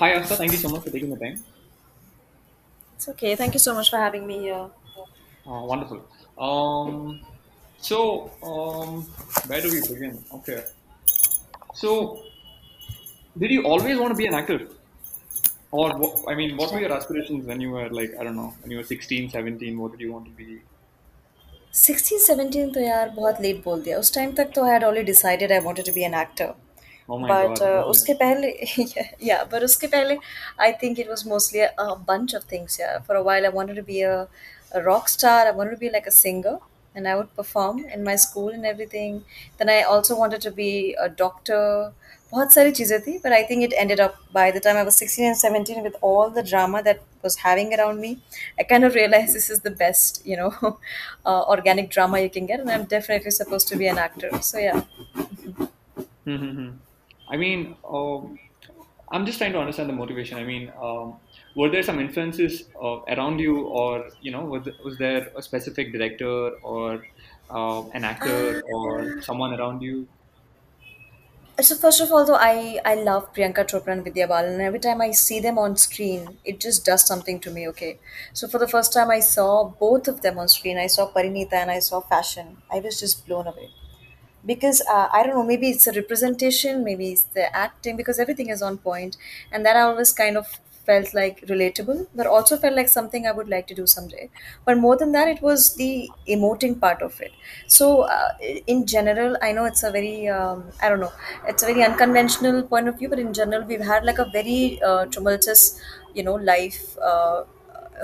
hi Aastha, thank you so much for taking the time. It's okay. Thank you so much for having me here. Oh, wonderful. Um, so, um, where do we begin? Okay. So, did you always want to be an actor? Or, what, I mean, what were your aspirations when you were like, I don't know, when you were 16, 17? What did you want to be? 16, 17 to यार बहुत late. बोल दिया उस time तक तो I had already decided I wanted to be an actor. Oh my but God. uh, Okay. उसके पहले yeah, yeah but उसके पहले I think it was mostly a, a bunch of things yeah for a while I wanted to be a, a rock star I wanted to be like a singer and I would perform in my school and everything then I also wanted to be a doctor बहुत सारी चीज़ें थी but I think it ended up by the time I was 16 and 17 with all the drama that was having around me I kind of realized this is the best you know uh, organic drama you can get and I'm definitely supposed to be an actor so yeah Mm-hmm. I mean, um, I'm just trying to understand the motivation. I mean, um, were there some influences uh, around you, or you know, was, was there a specific director or uh, an actor or someone around you? So first of all, though, I I love Priyanka Chopra and Vidya Balan, and every time I see them on screen, it just does something to me. Okay, so for the first time I saw both of them on screen, I saw Parineeta and I saw Fashion. I was just blown away because uh, I don't know, maybe it's a representation, maybe it's the acting, because everything is on point, and that I always kind of felt like relatable, but also felt like something I would like to do someday. But more than that, it was the emoting part of it. So, uh, in general, I know it's a very, um, I don't know, it's a very unconventional point of view, but in general, we've had like a very uh, tumultuous, you know, life. Uh,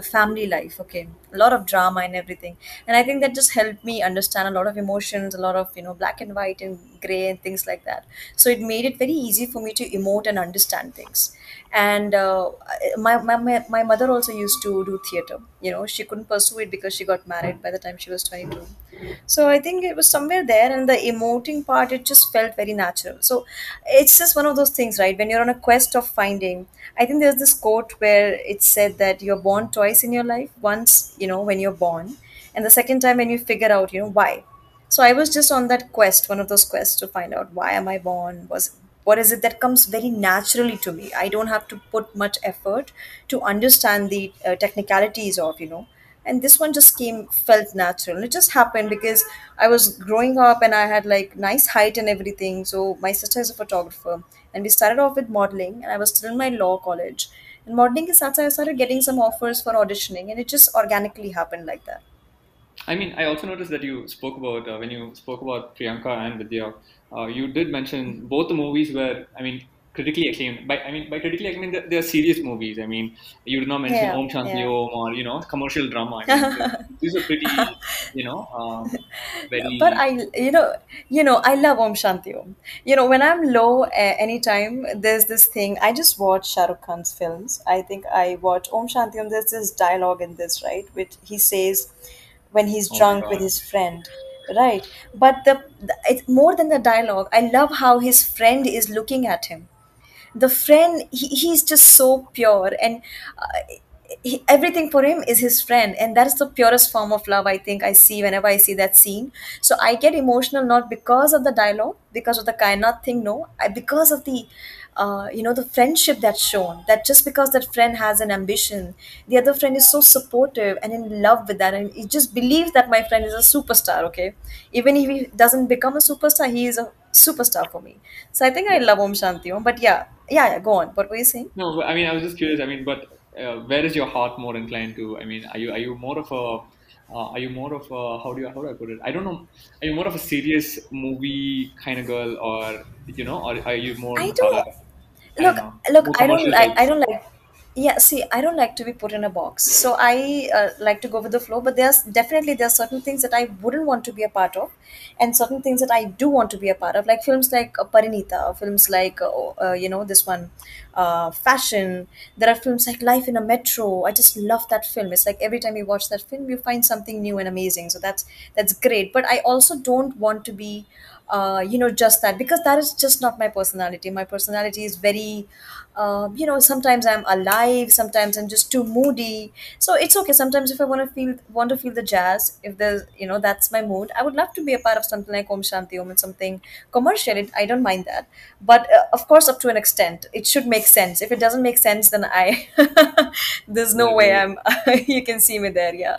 family life okay? A lot of drama and everything. And i think that just helped me understand a lot of emotions a lot of you know black and white and gray and things like that. So it made it very easy for me to emote and understand things. And uh, my, my my my mother also used to do theater. You know she couldn't pursue it because she got married by the time she was 22 so i think it was somewhere there and the emoting part it just felt very natural. So it's just one of those things right? When you're on a quest of finding i think there's this quote where it said that you're born twice in your life once you know when you're born and the second time when you figure out you know why. So i was just on that quest one of those quests to find out why am i born was what is it that comes very naturally to me? I don't have to put much effort to understand the uh, technicalities of you know and this one just came felt natural. It just happened because i was growing up and i had like nice height and everything. So my sister is a photographer. And we started off with modeling and i was still in my law college. And modeling is such i started getting some offers for auditioning and it just organically happened like that. I mean, I also noticed that you spoke about uh, when you spoke about Priyanka and Vidya. Uh, you did mention both the movies were, I mean, critically acclaimed. By I mean, by critically acclaimed, they're, they're serious movies. I mean, you did not mention yeah Om Shanti yeah Om or you know commercial drama. I mean, these are pretty, you know, um, Yeah, but. I, you know, you know, I love Om Shanti Om. You know, when I'm low, uh, anytime there's this thing, I just watch Shah Rukh Khan's films. I think I watch Om Shanti Om. There's this dialogue in this, right, which he says when he's Oh drunk with his friend, right? But the, the it's more than the dialogue. I love how his friend is looking at him the friend he, he's just so pure and uh, he, everything for him is his friend and that is the purest form of love i think i see whenever i see that scene. So i get emotional not because of the dialogue because of the kainat thing no I, because of the uh, you know the friendship that's shown that just because that friend has an ambition the other friend is so supportive and in love with that and he just believes that my friend is a superstar okay? Even if he doesn't become a superstar he is a superstar for me so I think I love Om Shanti Om. But yeah, yeah, yeah, go on. What were you saying? No, I mean, I was just curious. I mean, but uh, where is your heart more inclined to? I mean, are you are you more of a uh, are you more of a how do you how do I put it? I don't know. Are you more of a serious movie kind of girl, or you know, or are you more I uh, don't I don't look look i don't like i types? don't like yeah see i don't like to be put in a box. So i uh, like to go with the flow but there's definitely there are certain things that i wouldn't want to be a part of and certain things that i do want to be a part of like films like uh, parineeta films like uh, uh, you know this one uh, fashion. There are films like life in a metro. I just love that film. It's like every time you watch that film you find something new and amazing. So that's that's great. But i also don't want to be uh, you know just that because that is just not my personality. My personality is very uh, you know sometimes i'm alive sometimes i'm just too moody so it's okay sometimes if i want to feel want to feel the jazz if there's you know that's my mood i would love to be a part of something like om shanti om and something commercial it, i don't mind that but uh, of course up to an extent it should make sense. If it doesn't make sense, then I there's no way. I'm you can see me there. Yeah.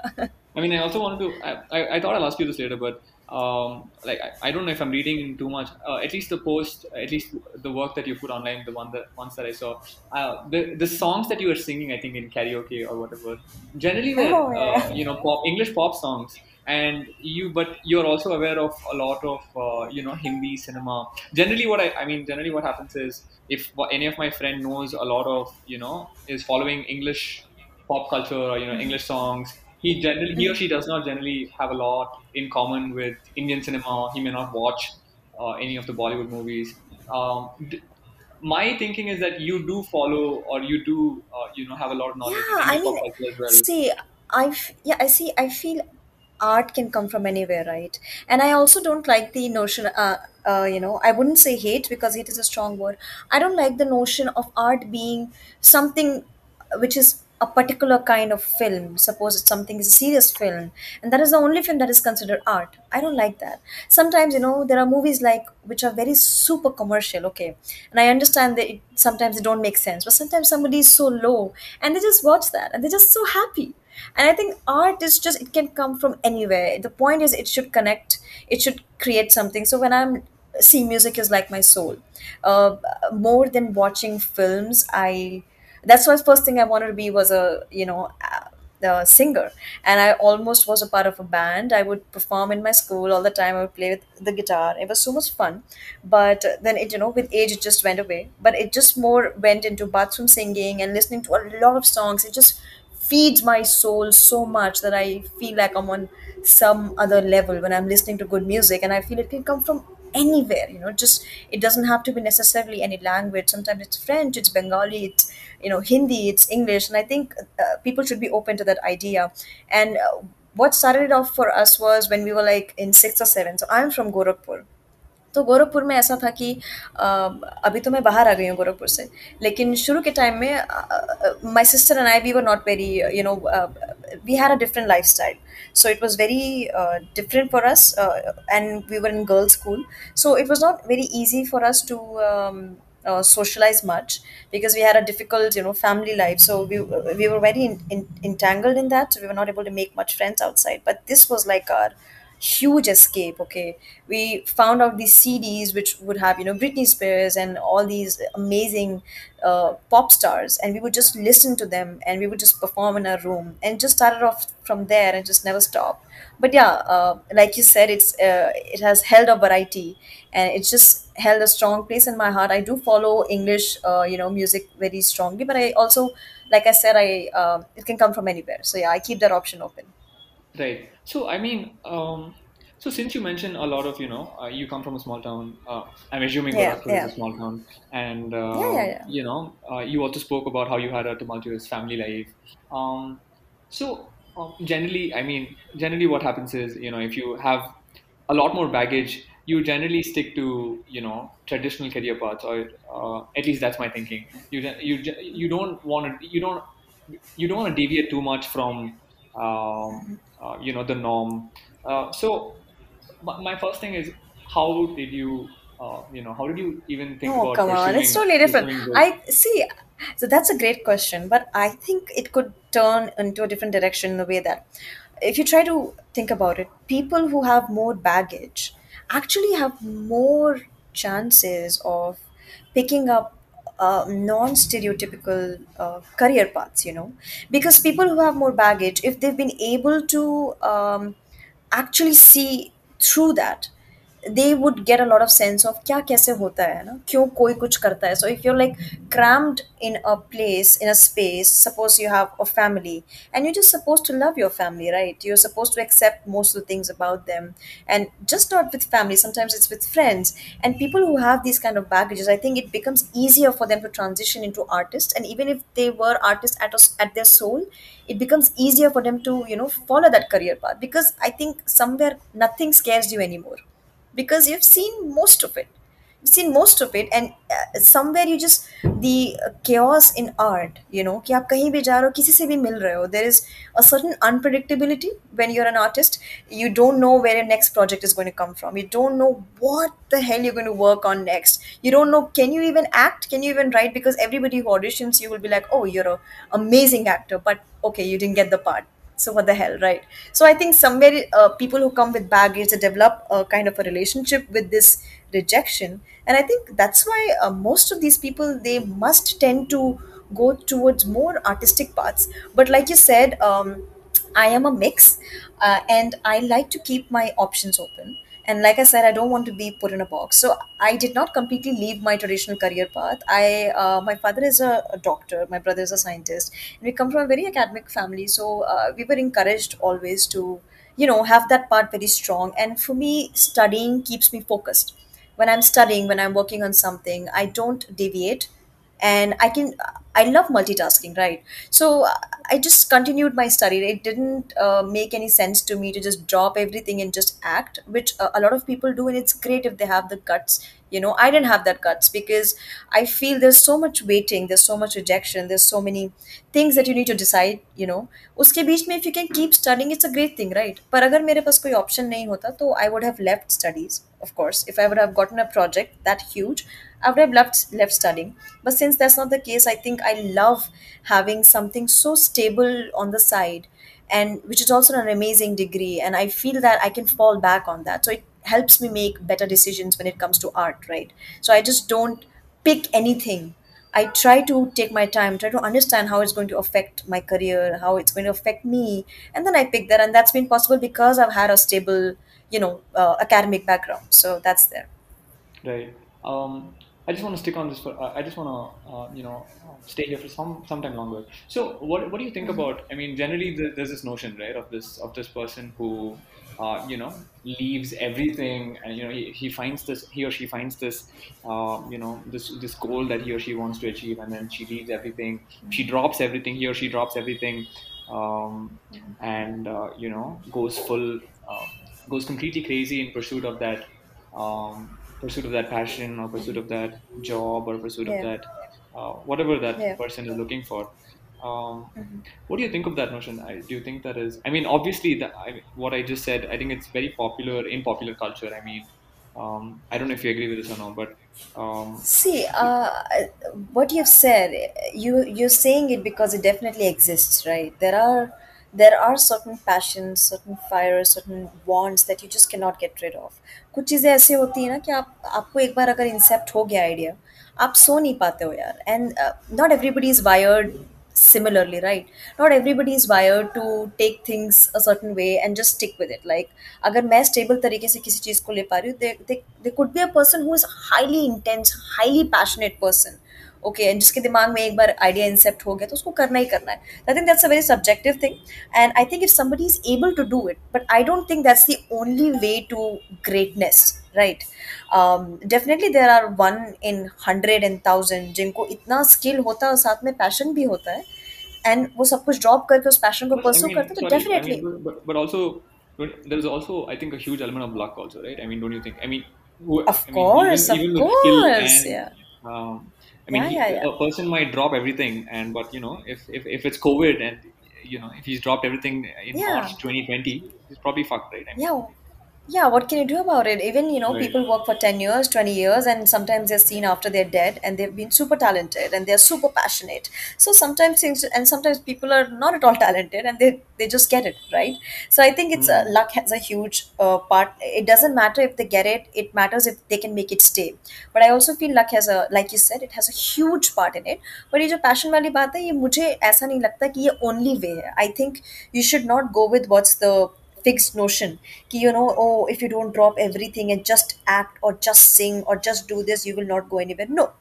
I mean, I also wanted to. I, I, I thought I'll ask you this later, but um, like I, I don't know if I'm reading in too much. Uh, at least the post, at least the work that you put online, the one that ones that I saw, uh, the the songs that you were singing, I think in karaoke or whatever, generally were Oh uh, you know pop English pop songs, and you but you're also aware of a lot of uh, you know Hindi cinema. Generally, what I I mean, generally what happens is if any of my friend knows a lot of you know is following English pop culture or you know English songs. He generally he or she does not generally have a lot in common with Indian cinema. He may not watch uh, any of the Bollywood movies. Um, d- my thinking is that you do follow or you do uh, you know have a lot of knowledge in Yeah, I English mean, pop culture as well. see, I f- yeah, I see. I feel art can come from anywhere, right? And I also don't like the notion. Uh, uh, you know, I wouldn't say hate because hate is a strong word. I don't like the notion of art being something which is a particular kind of film. Suppose it's something is a serious film and that is the only film that is considered art. I don't like that. Sometimes you know there are movies like which are very super commercial okay? And i understand that it, sometimes they don't make sense but sometimes somebody is so low and they just watch that and they're just so happy. And i think art is just it can come from anywhere. The point is it should connect it should create something. So when i'm see music is like my soul. Uh, more than watching films i that's why first thing i wanted to be was a you know a, singer. And i almost was a part of a band. I would perform in my school all the time. I would play with the guitar. It was so much fun. But then it you know with age it just went away. But it just more went into bathroom singing and listening to a lot of songs. It just feeds my soul so much that I feel like I'm on some other level when I'm listening to good music, and I feel it can come from anywhere. You know, just it doesn't have to be necessarily any language. Sometimes it's French, it's Bengali, it's you know Hindi, it's English, and I think uh, people should be open to that idea. And uh, what started it off for us was when we were like in sixth or seventh. So I'm from Gorakhpur. तो गोरखपुर में ऐसा था कि अ, अभी तो मैं बाहर आ गई हूँ गोरखपुर से लेकिन शुरू के टाइम में my sister and I we were not very you know we had a different life style so it was very uh, different for us uh, and we were in girls school so it was not very easy for us to um, uh, socialize much because we had a difficult you know family life. So we, we were very in, in, entangled in that. So we were not able to make much friends outside. But this was like our huge escape okay? We found out these cds which would have you know britney spears and all these amazing uh, pop stars. And we would just listen to them and we would just perform in our room and just started off from there and just never stopped. But yeah uh, like you said it's uh, it has held a variety and it's just held a strong place in my heart. I do follow english uh, you know music very strongly but i also like i said i uh, it can come from anywhere. So yeah i keep that option open. Right. So, I mean, um, so since you mentioned a lot of, you know, uh, you come from a small town, uh, I'm assuming yeah Gorakhpur is a small town, and, yeah yeah um, yeah. you know, uh, you also spoke about how you had a tumultuous family life. Um, so, um, generally, I mean, generally what happens is, you know, if you have a lot more baggage, you generally stick to, you know, traditional career paths, or uh, at least that's my thinking. You, you, you don't want to, you don't you don't want to deviate too much from um, uh, you know the norm. Uh, so my, first thing is how did you uh, you know how did you even think Oh, about come on. It's pursuing totally different. pursuing? I see. So that's a great question, but I think it could turn into a different direction in the way that if you try to think about it, people who have more baggage actually have more chances of picking up uh, non-stereotypical uh, career paths, you know, because people who have more baggage, if they've been able to um, actually see through that they would get a lot of sense of kya kaise hota hai na? Kyun koi kuch karta hai? So if you're like crammed in a place in a space suppose you have a family and you're just supposed to love your family right? You're supposed to accept most of the things about them and just not with family sometimes it's with friends and people who have these kind of baggages i think it becomes easier for them to transition into artists and even if they were artists at, at their soul it becomes easier for them to you know follow that career path because i think somewhere nothing scares you anymore because you've seen most of it seen most of it and uh, somewhere you just the chaos in art you know कि आप कहीं भी जा रहे हो किसी से भी मिल रहे हो there is a certain unpredictability when you're an artist you don't know where your next project is going to come from you don't know what the hell you're going to work on next you don't know can you even act can you even write because everybody who auditions you will be like oh you're a amazing actor but okay you didn't get the part so what the hell right? So i think somewhere uh, people who come with baggage they develop a kind of a relationship with this rejection. And i think that's why uh, most of these people they must tend to go towards more artistic paths. But like you said um, I am a mix, uh, and I like to keep my options open. And like I said, I don't want to be put in a box. So I did not completely leave my traditional career path. I, uh, my father is a, a doctor, my brother is a scientist, and we come from a very academic family. So uh, we were encouraged always to, you know, have that part very strong. And for me, studying keeps me focused. When I'm studying, when I'm working on something, I don't deviate and i can i love multitasking right? So i just continued my study. It didn't uh, make any sense to me to just drop everything and just act which uh, a lot of people do and it's great if they have the guts you know i didn't have that guts because i feel there's so much waiting there's so much rejection there's so many things that you need to decide you know उसके बीच में if you can keep studying it's a great thing right पर अगर मेरे पास कोई option नहीं होता तो I would have left studies of course if I would have gotten a project that huge I would have left left studying. But since that's not the case, I think I love having something so stable on the side and which is also an amazing degree. And I feel that I can fall back on that. So it helps me make better decisions when it comes to art, right? So I just don't pick anything. I try to take my time, try to understand how it's going to affect my career, how it's going to affect me, and then I pick that. And that's been possible because I've had a stable, you know, uh, academic background. So that's there. Right. Um, I just want to stick on this for. Uh, I just want to, uh, you know, stay here for some some time longer. So, what what do you think about? I mean, generally, the, there's this notion, right, of this of this person who, uh, you know, leaves everything, and you know, he, he finds this, he or she finds this, uh, you know, this this goal that he or she wants to achieve, and then she leaves everything. She drops everything. He or she drops everything, um, and uh, you know, goes full, uh, goes completely crazy in pursuit of that um, pursuit of that passion or pursuit of that job or pursuit of that uh, whatever that Yeah. person is looking for. Um, Mhm. what do you think of that notion? I, do you think that is? I mean, obviously, that I, what I just said. I think it's very popular in popular culture. I mean, um, I don't know if you agree with this or not, but um, See, uh, what you've said, you you're saying it because it definitely exists, right? There are there are certain passions, certain fires, certain wants that you just cannot get rid of. कुछ चीज़ें ऐसी होती है ना कि आप आपको एक बार अगर इंसेप्ट हो गया आइडिया आप सो नहीं पाते हो यार and not everybody is wired similarly right not everybody is wired to take things a certain way and just stick with it like अगर मैं स्टेबल तरीके से किसी चीज़ को ले पा रही हूँ they could be a person who is highly intense highly passionate person Okay and जिसके दिमाग में एक बार आइडिया इंसेप्ट हो गया तो उसको करना ही करना है। I think that's a very subjective thing and I think if somebody is able to do it but I don't think that's the only way to greatness right definitely there are one in hundred and thousand जिनको इतना skill होता है और साथ में passion भी होता है एंड वो सब कुछ ड्रॉप करके उस पैशन को परसू करते हैं तो definitely but also there is also I think a huge element of luck also right I mean don't you think I mean of course of course yeah I mean, yeah he, yeah yeah. a person might drop everything, and but you know, if if, if it's COVID and you know, if he's dropped everything in March 2020, he's probably fucked, right? I mean, yeah yeah what can you do about it even you know right. people work for 10 years 20 years and sometimes they're seen after they're dead and they've been super talented and they're super passionate so sometimes things and sometimes people are not at all talented and they they just get it right so i think it's uh, Hmm. luck has a huge uh, part it doesn't matter if they get it it matters if they can make it stay but i also feel luck has a like you said it has a huge part in it but ये जो passion वाली बात है ये मुझे ऐसा नहीं लगता कि ये only way है i think you should not go with what's the fixed notion कि you know oh if you don't drop everything and just act or just sing or just do this you will not go anywhere no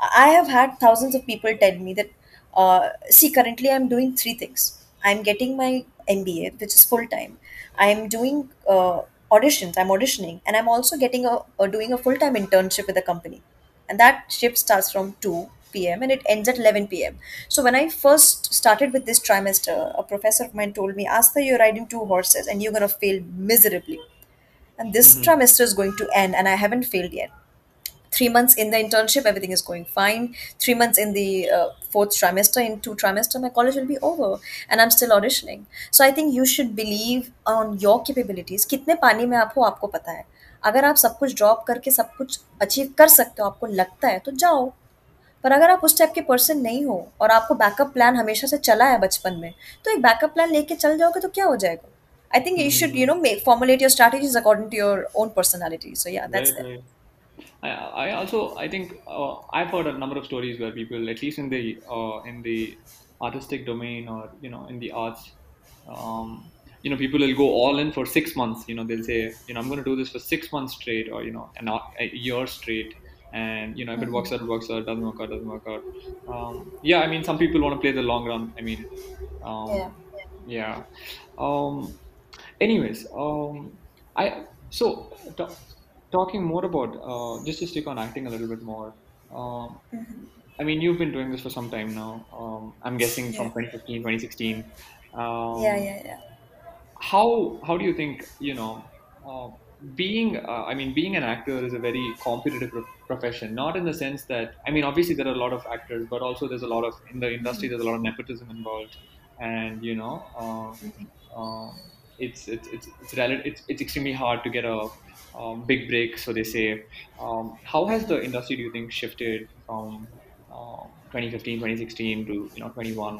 I have had thousands of people tell me that, uh, see, currently I'm doing three things. I'm getting my MBA, which is full time. I'm doing uh, auditions. I'm auditioning, and I'm also getting a, doing a full time internship with a company, and that shift starts from two p.m. and it ends at 11 p.m. So when I first started with this trimester, a professor of mine told me, Aastha, you're riding two horses and you're going to fail miserably. And this mm-hmm. trimester is going to end and I haven't failed yet. Three months in the internship, everything is going fine. Three months in the uh, fourth trimester, in two trimester, my college will be over and I'm still auditioning. So I think you should believe on your capabilities. कितने पानी में आप हो आपको पता है अगर आप सब कुछ ड्रॉप करके सब कुछ अचीव कर सकते हो आपको लगता है तो जाओ पर अगर आप उस टाइप के पर्सन नहीं हो और आपको बैकअप प्लान हमेशा से चला है बचपन में तो एक बैकअप प्लान लेके चल जाओगे तो क्या हो जाएगा I think you should you know make formulate your strategies according to your own personality so yeah that's. I, I also I think uh, I've heard a number of stories where people, at least in the uh, in the artistic domain or you know in the arts, um, you know people will go all in for six months. You know they'll say you know I'm going to do this for six months straight or you know an, a year straight, and you know if it works out, it works out. Doesn't work out, doesn't work out. Um, yeah, I mean some people want to play the long run. I mean, um, Yeah. yeah. Um, anyways, um, I so ta talking more about uh, just to stick on acting a little bit more. Um, I mean, you've been doing this for some time now. Um, I'm guessing from 2015, 2016. Yeah, Um, yeah, yeah. how how do you think you know uh, being uh, I mean being an actor is a very competitive pro- profession. Not in the sense that I mean obviously there are a lot of actors, but also there's a lot of in the industry there's a lot of nepotism involved, and you know. Uh, uh, it's it's it's it's, rel- it's it's extremely hard to get a um, big break, so they say. Um, how has the industry, do you think, shifted from uh, 2015, to you know 21?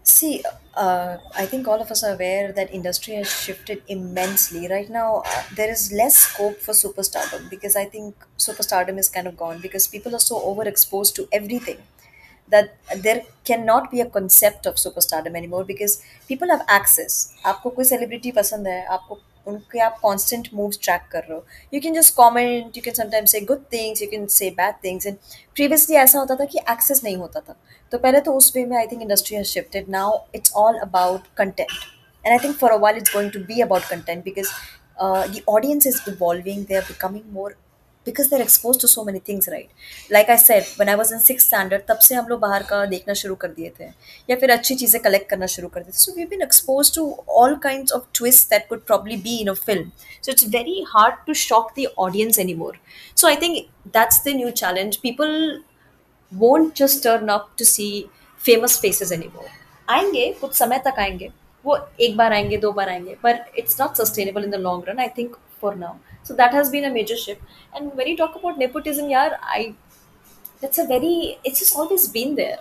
Um, See, uh, I think all of us are aware that industry has shifted immensely. Right now, uh, there is less scope for superstardom because I think superstardom is kind of gone because people are so overexposed to everything that there cannot be a concept of superstardom anymore because people have access. आपको कोई celebrity पसंद है आपको उनके आप constant moves track कर रहे हो। You can just comment you can sometimes say good things you can say bad things and previously ऐसा होता था कि एक्सेस नहीं होता था। तो पहले तो उस वे में I think industry has shifted now it's all about content and I think for a while it's going to be about content because the audience is evolving they are becoming more because they're exposed to so many things right like I said one I was in six standard तब से हम लोग बाहर का देखना शुरू कर दिए थे, या फिर अच्छी चीज़ें कलेक्ट करना शुरू कर दिए थे। So we been exposed to all kind of twist that could probably be in a film so it's very hard to shock the audience any more so I think that's the new challenge people won't just turn up to see famous faces any more आएँगे, कुछ समय तक आएँगे, वो एक बार आएँगे, दो बार आएँगे पर it's not sustainable in the long run I think for now. So that has been a major shift. And when you talk about nepotism yeah i that's a very it's just always been there.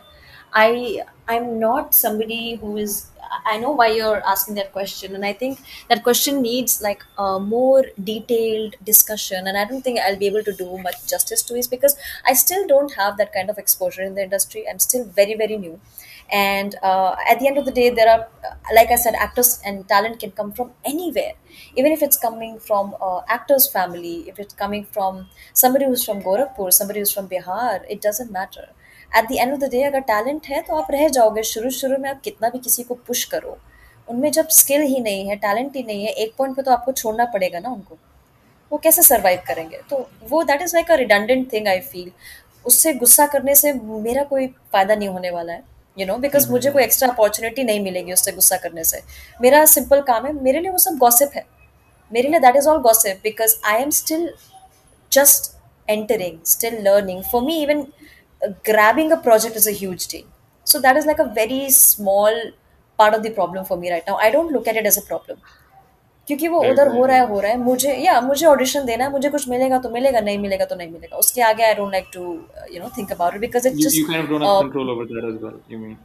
I i'm not somebody who is i know why you're asking that question. And i think that question needs like a more detailed discussion. And i don't think i'll be able to do much justice to it because i still don't have that kind of exposure in the industry. I'm still very very new and uh, at the end of the day there are uh, like i said actors and talent can come from anywhere even if it's coming from uh, actor's family if it's coming from somebody who's from gorakhpur somebody who's from bihar it doesn't matter at the end of the day अगर talent है तो आप रह जाओगे शुरू शुरू में आप कितना भी किसी को पुश करो उनमें जब स्किल ही नहीं है टैलेंट ही नहीं है एक पॉइंट पे तो आपको छोड़ना पड़ेगा ना उनको वो कैसे सरवाइव करेंगे तो वो that is like a redundant thing I feel उससे गुस्सा करने से मेरा कोई फ़ायदा नहीं होने वाला है यू नो बिकॉज़ मुझे कोई एक्स्ट्रा अपॉर्चुनिटी नहीं मिलेगी उससे गुस्सा करने से। मेरा सिंपल काम है, मेरे लिए वो सब गॉसिप है। मेरे लिए that is all gossip because I am still just entering still learning for me even grabbing a project is a deal so that is like a very small part of the problem for me right now I don't look at it as a problem क्योंकि वो उधर हो रहा है हो रहा है मुझे या मुझे ऑडिशन देना है मुझे कुछ मिलेगा तो मिलेगा नहीं मिलेगा तो नहीं मिलेगा उसके आगे I don't like to you know think about it because it You, you just kind of don't have control over that as well. You mean?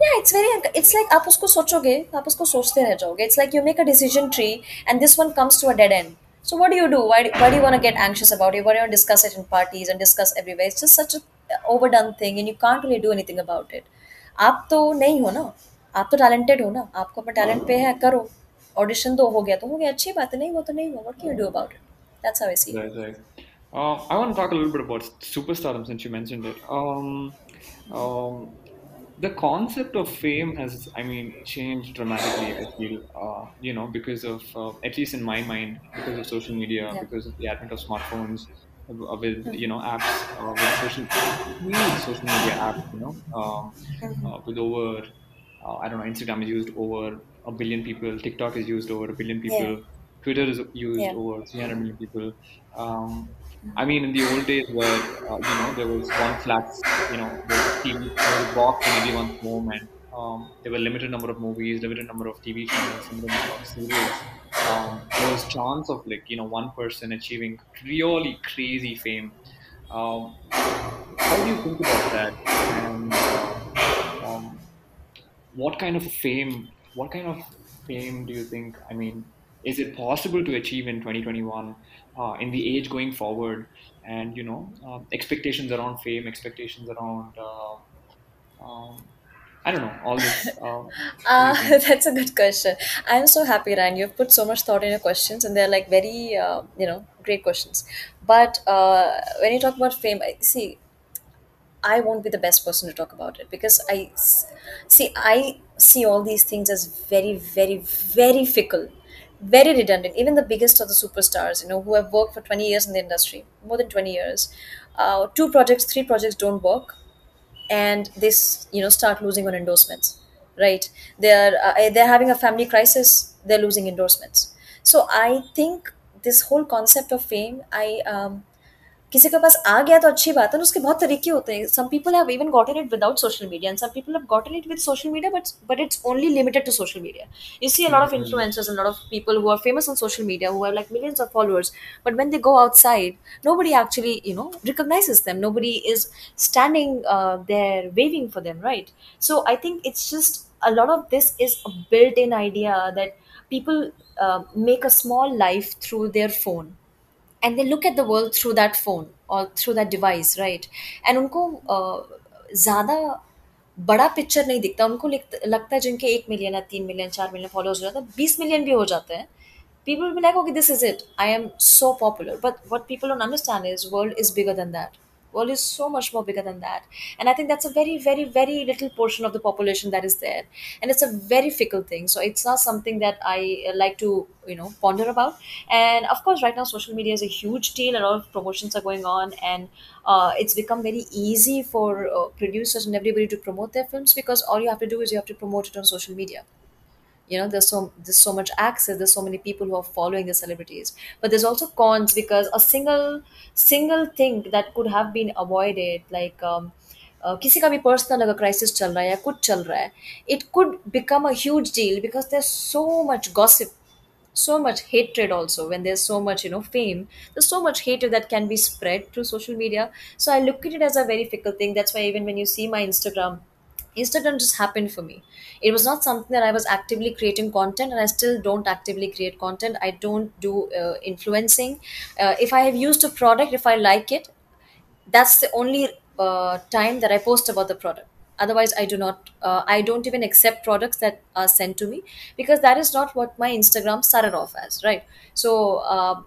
yeah it's very it's like आप उसको सोचोगे आप उसको सोचते रह जाओगे it's like you make a decision tree and this one comes to a dead end so what do you do why, why do you want to get anxious about it why do you want to discuss it in parties and discuss everywhere it's just such a overdone thing and you can't really do anything about it आप तो नहीं हो ना आप तो talented हो ना आपको अपना टैलेंट पे है करो ऑडिशन दो हो गया तो हो गया अच्छी बात है नहीं हो तो नहीं हो what can you do about it that's how I see it Right, right. Uh, I want to talk a little bit about superstardom since you mentioned it. Um, um, the concept of fame has, I mean, changed dramatically. I feel, uh, you know, because of, uh, at least in my mind, because of social media, yeah because of the advent of smartphones, uh, with you know apps, uh, with social, huge social media apps, you know, um, uh, with over, uh, I don't know, Instagram is used over a billion people, TikTok is used over a billion yeah people, Twitter is used Yeah. over 300 million people. Um, I mean, in the old days where uh, you know there was one flat, you know, there was a TV, there was a box in everyone's home, and um, there were limited number of movies, limited number of TV channels, limited number of serials. Um, there was chance of like you know one person achieving really crazy fame. Um, how do you think about that? And um, what kind of fame what kind of fame do you think i mean is it possible to achieve in 2021 uh, in the age going forward and you know uh, expectations around fame expectations around uh, um, i don't know all this uh, Uh, that's a good question. I'm so happy, Ryan. You've put so much thought in your questions, and they're like very, uh, you know, great questions. But uh, when you talk about fame, I see. I won't be the best person to talk about it because I s- see I see all these things as very, very, very fickle, very redundant. Even the biggest of the superstars, you know, who have worked for twenty years in the industry, more than twenty years, uh, two projects, three projects don't work and this you know start losing on endorsements right they're uh, they're having a family crisis they're losing endorsements so i think this whole concept of fame i um, किसी के पास आ गया तो अच्छी बात है ना उसके बहुत तरीके होते हैं some people have even gotten it without social media and some people have gotten it with social media but but it's only limited to social media you see a lot of Mhm. influencers and a lot of people who are famous on social media who have like millions of followers but when they go outside nobody actually you know recognizes them nobody is standing uh, there waving for them right so i think it's just a lot of this is a built-in idea that people uh, make a small life through their phone and they look at the world through that phone और through that device right and उनको ज़्यादा बड़ा picture नहीं दिखता। उनको लगता है जिनके एक मिलियन या तीन मिलियन चार मिलियन फॉलोअर्स हो जाते हैं, बीस मिलियन भी हो जाते हैं। People be like okay this is it I am so popular but what people don't understand is world is bigger than that world is so much more bigger than that. And i think that's a very very very little portion of the population that is there. And it's a very fickle thing. So it's not something that i uh, like to you know ponder about. And of course right now social media is a huge deal. A lot of promotions are going on. And uh, it's become very easy for uh, producers and everybody to promote their films because all you have to do is you have to promote it on social media you know there's so there's so much access there's so many people who are following the celebrities but there's also cons because a single single thing that could have been avoided like um, uh, किसी का भी personal अगर crisis चल रहा है या कुछ चल रहा है it could become a huge deal because there so much gossip so much hatred also when there's so much you know fame there's so much hatred that can be spread through social media so i look at it as a very fickle thing that's why even when you see my instagram instagram just happened for me it was not something that i was actively creating content and i still don't actively create content i don't do uh, influencing uh, if i have used a product if i like it that's the only uh, time that I post about the product. Otherwise, I do not. Uh, I don't even accept products that are sent to me because that is not what my Instagram started off as, right? So uh,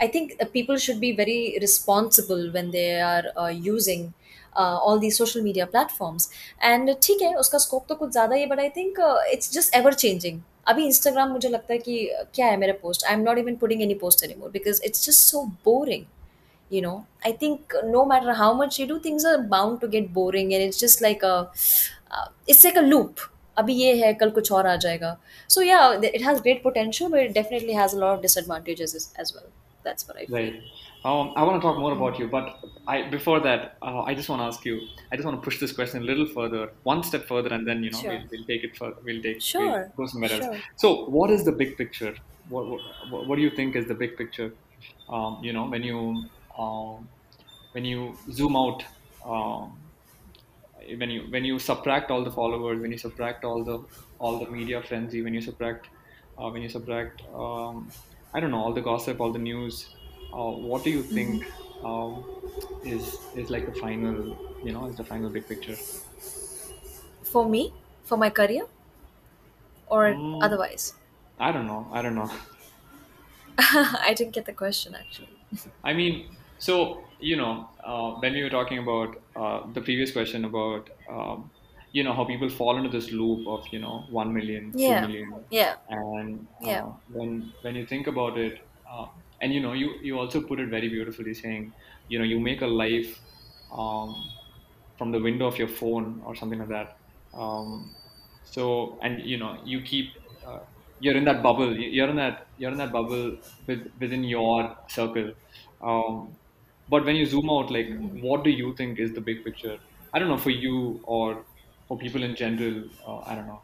I think people should be very responsible when they are uh, using all the social media platforms and ठीक है, उसका scope तो कुछ ज़्यादा ही but I think it's just ever changing अभी Instagram मुझे लगता है कि क्या है मेरा post I am not even putting any post any more because it's just so boring you know I think no matter how much you do things are bound to get boring and it's just like it's like a loop अभी ये है, कल कुछ और आ जाएगा। So yeah it has great potential but definitely has a lot of disadvantages as well that's what I feel Um, I want to talk more about you, but I before that, uh, I just want to ask you. I just want to push this question a little further, one step further, and then you know we'll, we'll take it further. We'll take we'll sure go somewhere else. sure So, what is the big picture? What what, what what do you think is the big picture? Um, you know, when you um, when you zoom out, um, when you when you subtract all the followers, when you subtract all the all the media frenzy, when you subtract uh, when you subtract um, I don't know all the gossip, all the news. Uh, what do you think um, is is like the final you know is the final big picture? for me? For my career? Or Mm, otherwise? I don't know. I don't know. i didn't get the question actually. I mean, so you know, uh, when we were talking about uh, the previous question about um, you know how people fall into this loop of you know one million, two yeah. million, yeah. and yeah. uh, when when you think about it, uh, and you know, you you also put it very beautifully, saying you know you make a life um, from the window of your phone or something like that. Um, so and you know you keep uh, you're in that bubble. You're in that you're in that bubble with, within your circle. Um, but when you zoom out, like, what do you think is the big picture? I don't know for you or for people in general. Uh, I don't know.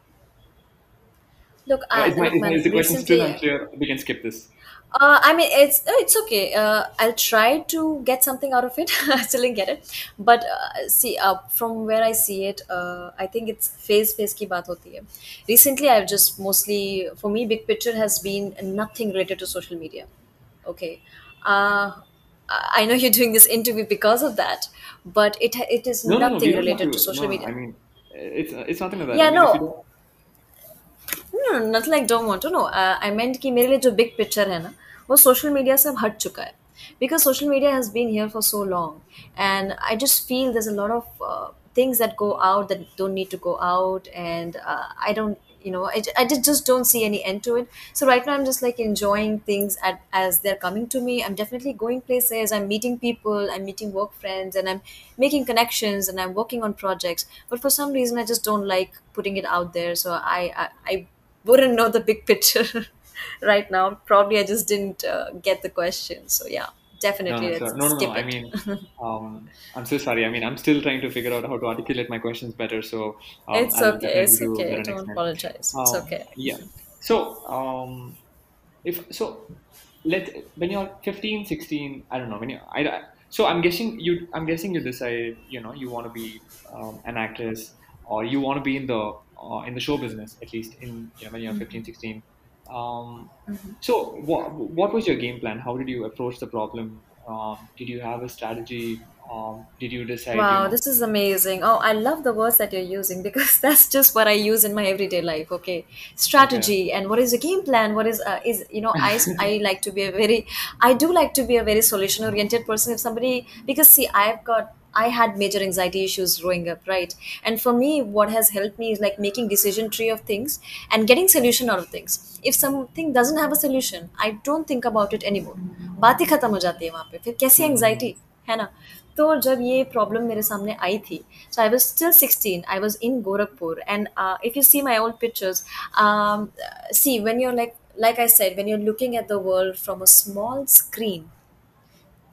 Look, Uh, I is, my, look, is, my, is the question still unclear? We can skip this. Uh, I mean, it's uh, it's okay. Uh, I'll try to get something out of it. I still didn't get it, but uh, see, uh, from where I see it, uh, I think it's phase phase की बात होती है. Recently, I've just mostly, for me, big picture has been nothing related to social media. Okay, uh, I I know you're doing this interview because of that, but it ha- it is No, no, no. We nothing don't have related to to. No, social no. I media. mean, it's it's nothing like that. I Yeah, mean, if you no, don't. No nothing like don't want to know आई मेंट कि मेरे लिए जो big picture है ना वो social media से अब हट चुका है because social media has been here for so long and I just feel there's a lot of uh, things that go out that don't need to go out and uh, i don't you know I, I just just don't see any end to it so right now i'm just like enjoying things at, as they're coming to me i'm definitely going places i'm meeting people i'm meeting work friends and i'm making connections and i'm working on projects but for some reason i just don't like putting it out there so i i, I wouldn't know the big picture right now probably i just didn't uh, get the question so yeah definitely no, No, no, no. skip I mean, um, I'm so sorry. I mean, I'm still trying to figure out how to articulate my questions better. So um, it's I'll okay it's okay don't apologize it's Um, okay yeah. So um, if so, let when you're 15, 16, I don't know. When you, I, I- so I'm guessing you. I'm guessing you decide. You know, you want to be um, an actress, or you want to be in the uh, in the show business at least in you know when you're 15, 16. Um, so, what what was your game plan? How did you approach the problem? Um, did you have a strategy? Um, did you decide, you Wow, know, this is amazing. Oh, I love the words that you're using because that's just what I use in my everyday life. Okay, okay, strategy and what is the game plan? What is uh, is you know I I like to be a very I do like to be a very solution oriented person. If somebody because see I've got I had major anxiety issues growing up, right? And for me, what has helped me is like making decision tree of things and getting solution out of things. If something doesn't have a solution, I don't think about it anymore. बात ही खत्म हो जाती है वहाँ पे फिर कैसी hmm anxiety है ना तो जब ये प्रॉब्लम मेरे सामने आई थी so I was still sixteen I was in Gorakhpur and if you see my old pictures see when you're like like I said, when you're looking at the world from a small screen,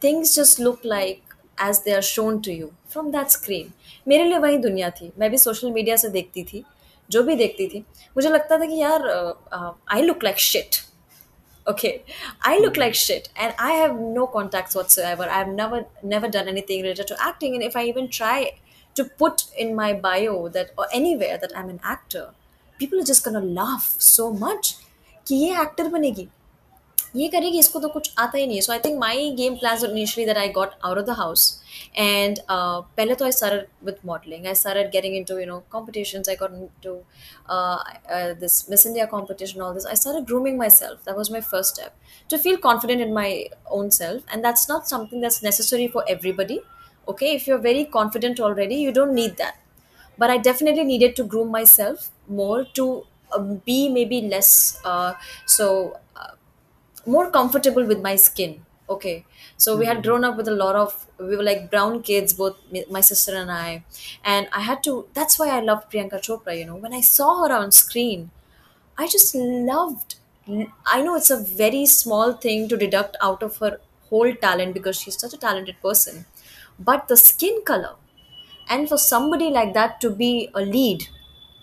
things just look like as they are shown to you from that screen मेरे लिए वही दुनिया थी। मैं भी social media से देखती थी जो भी देखती थी। मुझे लगता था कि यार I look like shit okay I look like shit and I have no contact whatsoever I have never never done anything related to acting and if I even try to put in my bio that anywhere that I am an actor people just can laugh so much कि ये actor बनेगी। ये करेगी इसको तो कुछ आता ही नहीं है so I think my game plan initially that I got out of the house and पहले तो आई started with modeling i started getting into you know competitions i got into uh, uh, this miss india competition all this i started grooming myself that was my first step to feel confident in my own self and that's not something that's necessary for everybody okay if you're very confident already you don't need that but I definitely needed to groom myself more to uh, be maybe less uh, so uh, more comfortable with my skin. Okay, so we had hmm grown up with a lot of we were like brown kids, both me- my sister and I, and I had to. That's why I loved Priyanka Chopra. You know, when I saw her on screen, I just loved. I know it's a very small thing to deduct out of her whole talent because she's such a talented person, but the skin color and for somebody like that to be a lead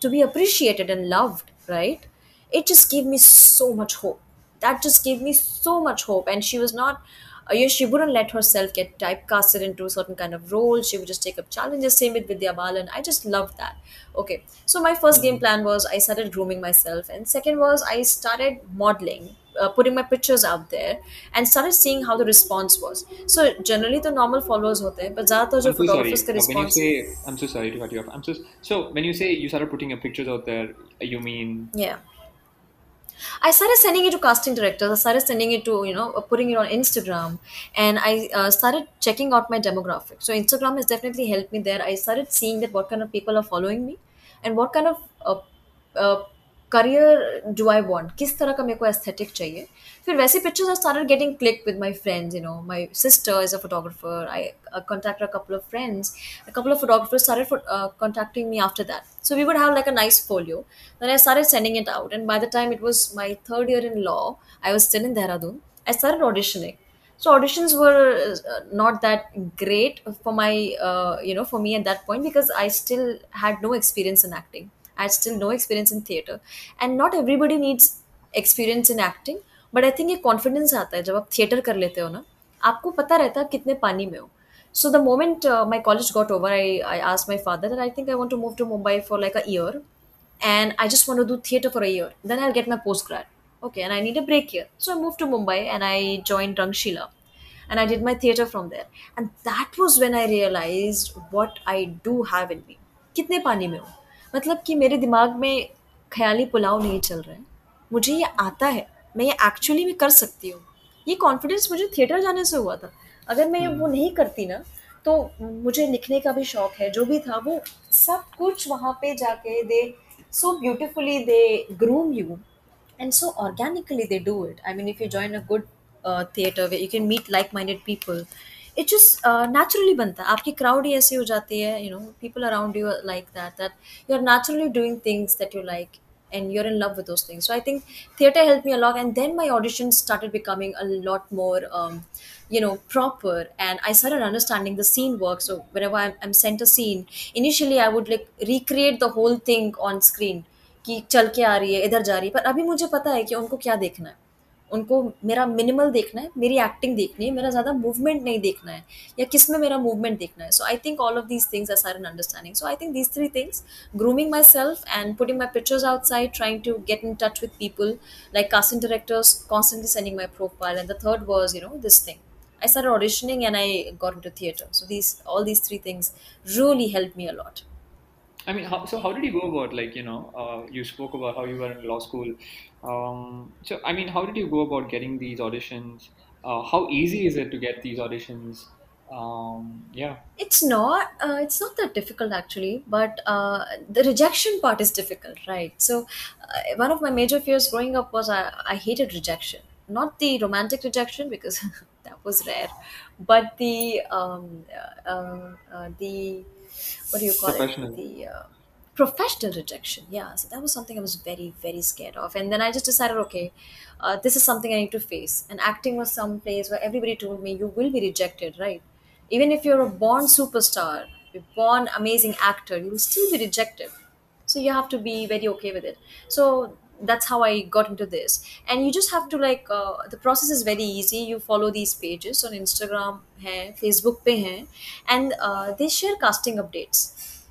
to be appreciated and loved right it just gave me so much hope that just gave me so much hope and she was not uh, you know, she wouldn't let herself get typecasted into a certain kind of role she would just take up challenges same with vidya balan i just loved that okay so my first game hmm plan was i started grooming myself and second was i started modeling uh, putting my pictures out there and started seeing how the response was so generally the normal followers होते हैं but ज़्यादातर जो I'm so photographers sorry. का Uh, when you response say, I'm so sorry to cut you off. I'm so so when you say you started putting your pictures out there, you mean yeah I started sending it to casting directors. I started sending it to, you know, uh, putting it on Instagram. And I uh, started checking out my demographic. So Instagram has definitely helped me there. I started seeing that what kind of people are following me and what kind of uh, uh, career do I want किस तरह का मेरे को aesthetic चाहिए फिर वैसे pictures I started getting click with my friends you no my sister is a photographer i uh, contacted a couple of friends a couple of photographers started for, uh, contacting me after that so we would have like a nice folio then i started sending it out and by the time it was my third year in law i was still in dehradun i started auditioning so auditions were uh, not that great for my uh, you know for me at that point because i still had no experience in acting i had still no experience in theater and not everybody needs experience in acting but I think ये confidence आता है जब आप theatre कर लेते हो ना आपको पता रहता है आप कितने पानी में हो so the moment uh, my college got over I, I asked my father that i think i want to move to mumbai for like a year and i just want to do theater for a year then i'll get my postgrad okay and i need a break here so i moved to mumbai and i joined rangshila and I did my theater from there. And that was when I realized what I do have in me. कितने पानी में हूँ मतलब कि मेरे दिमाग में ख्याली पुलाव नहीं चल रहा है। मुझे ये आता है मैं ये एक्चुअली में कर सकती हूँ। ये कॉन्फिडेंस मुझे थिएटर जाने से हुआ था। अगर मैं वो नहीं करती ना तो मुझे लिखने का भी शौक है जो भी था वो सब कुछ वहाँ पे जाके they so beautifully they groom you and so organically they do it i mean if you join a good uh, theater where you can meet like-minded people it just naturally बनता है। आपकी क्राउड ही ऐसी हो जाती है you know people around you like that that you are naturally doing things that you like and you are in love with those things so I think theatre help me along and then my audition started becoming a lot more you know proper and I started understanding the scene work so wherever I am sent a scene initially I would like recreate the whole thing on screen कि चल के आ रही है, इधर जा रही है। पर अभी मुझे पता है कि उनको क्या देखना है। उनको मेरा मिनिमल देखना है, मेरी एक्टिंग देखनी है, मेरा ज़्यादा मूवमेंट नहीं देखना है, या किसमें मेरा मूवमेंट देखना है। So I think all of these things are sir in understanding so I think these three things grooming my self and putting my pictures outside trying to get in touch with people like casting directors constantly sending my profile and the third was you know this thing I sir auditioning and I got into theatre so these all these three things really help me a lot I mean, how, so how did you go about like you know uh, you spoke about how you were in law school. Um, so I mean, how did you go about getting these auditions? Uh, how easy is it to get these auditions? Um, yeah. It's not. Uh, it's not that difficult actually, but uh, the rejection part is difficult, right? So, uh, one of my major fears growing up was I, I hated rejection. Not the romantic rejection because that was rare, but the um, uh, uh, uh, the what do you call it? Professional. The uh, professional rejection. Yeah, so that was something I was very very scared of, and then I just decided, okay, uh, this is something I need to face. And acting was some place where everybody told me you will be rejected, right? Even if you're a born superstar, a born amazing actor, you will still be rejected so you have to be very okay with it so that's how i got into this. And you just have to like uh, the process is very easy. You follow these pages on instagram hai facebook pe hai and uh, they share casting updates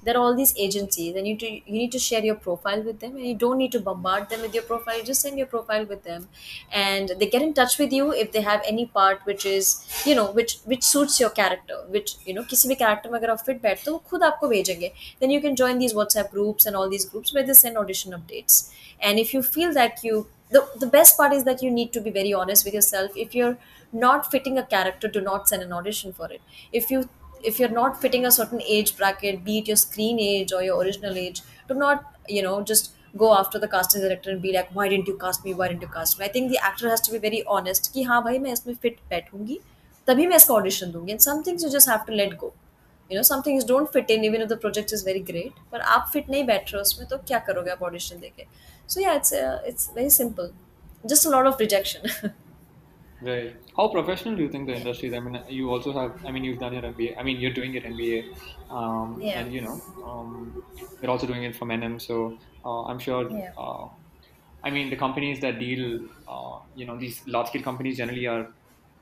there are all these agencies and you, to, you need to share your profile with them and you don't need to bombard them with your profile you just send your profile with them and they get in touch with you if they have any part which is you know which which suits your character which you know किसी भी character में अगर आप fit बैठते हो वो खुद आपको भेजेंगे then you can join these WhatsApp groups and all these groups where they send audition updates and if you feel that you the, the best part is that you need to be very honest with yourself if you're not fitting a character do not send an audition for it if you if you're not fitting a certain age bracket, be it your screen age or your original age, do not, you know, just go after the casting director and be like, why didn't you cast me? Why didn't you cast me? I think the actor has to be very honest कि हाँ भाई मैं इसमें fit बैठूंगी तभी मैं इसका audition दूंगी and some things you just have to let go you know some things don't fit in even if the project is very great पर आप fit नहीं बैठ रहे हो उसमें तो क्या करोगे आप audition देके so yeah it's uh, it's very simple just a lot of rejection Right. How professional do you think the industry is? I mean, you also have, I mean, you've done your MBA. I mean, you're doing your MBA, um, yeah and you know, um, you're also doing it from NM. So uh, I'm sure. yeah Uh, I mean, the companies that deal, uh, you know, these large-scale companies generally are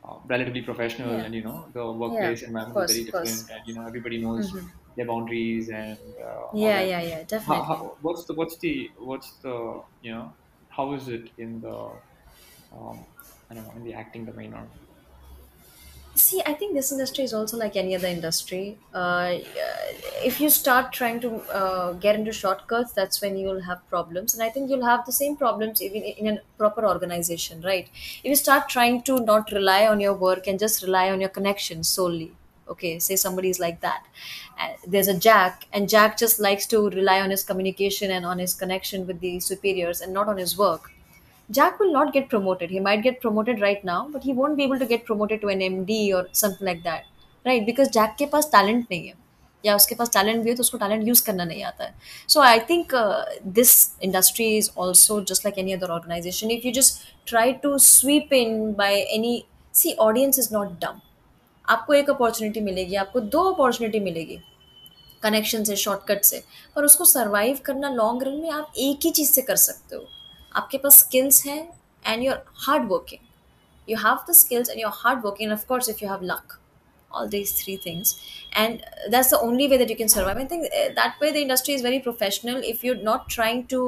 uh, relatively professional, yeah and you know, the yeah workplace of environment is course very of course different, and you know, everybody knows hmm their boundaries and uh, all yeah that. yeah yeah How, definitely how, what's the what's the what's the you know, how is it in the um, Don't know, in the acting domain or See, I think this industry is also like any other industry. Uh, if you start trying to uh, get into shortcuts, that's when you'll have problems. And I think you'll have the same problems even in a proper organization, right? If you start trying to not rely on your work and just rely on your connections solely, okay say somebody is like that and there's a jack and jack just likes to rely on his communication and on his connection with the superiors and not on his work Jack will not get promoted. He might get promoted right now, but he won't be able to get promoted to an MD or something like that, right? Because Jack ke pas talent nahi hai. या उसके पास talent भी है तो उसको talent use करना नहीं आता है so I think this industry is also just like any other organisation if you just try to sweep in by any see audience is not dumb आपको एक अपॉर्चुनिटी मिलेगी आपको दो अपॉर्चुनिटी मिलेगी कनेक्शन से शॉर्टकट से पर उसको सर्वाइव करना लॉन्ग रन में आप एक ही चीज़ से कर सकते हो आपके पास स्किल्स हैं and you are hard working you have the skills and you're hardworking and of course if you have luck all these three things and that's the only way that you can survive i think uh, that way the industry is very professional if you're not trying to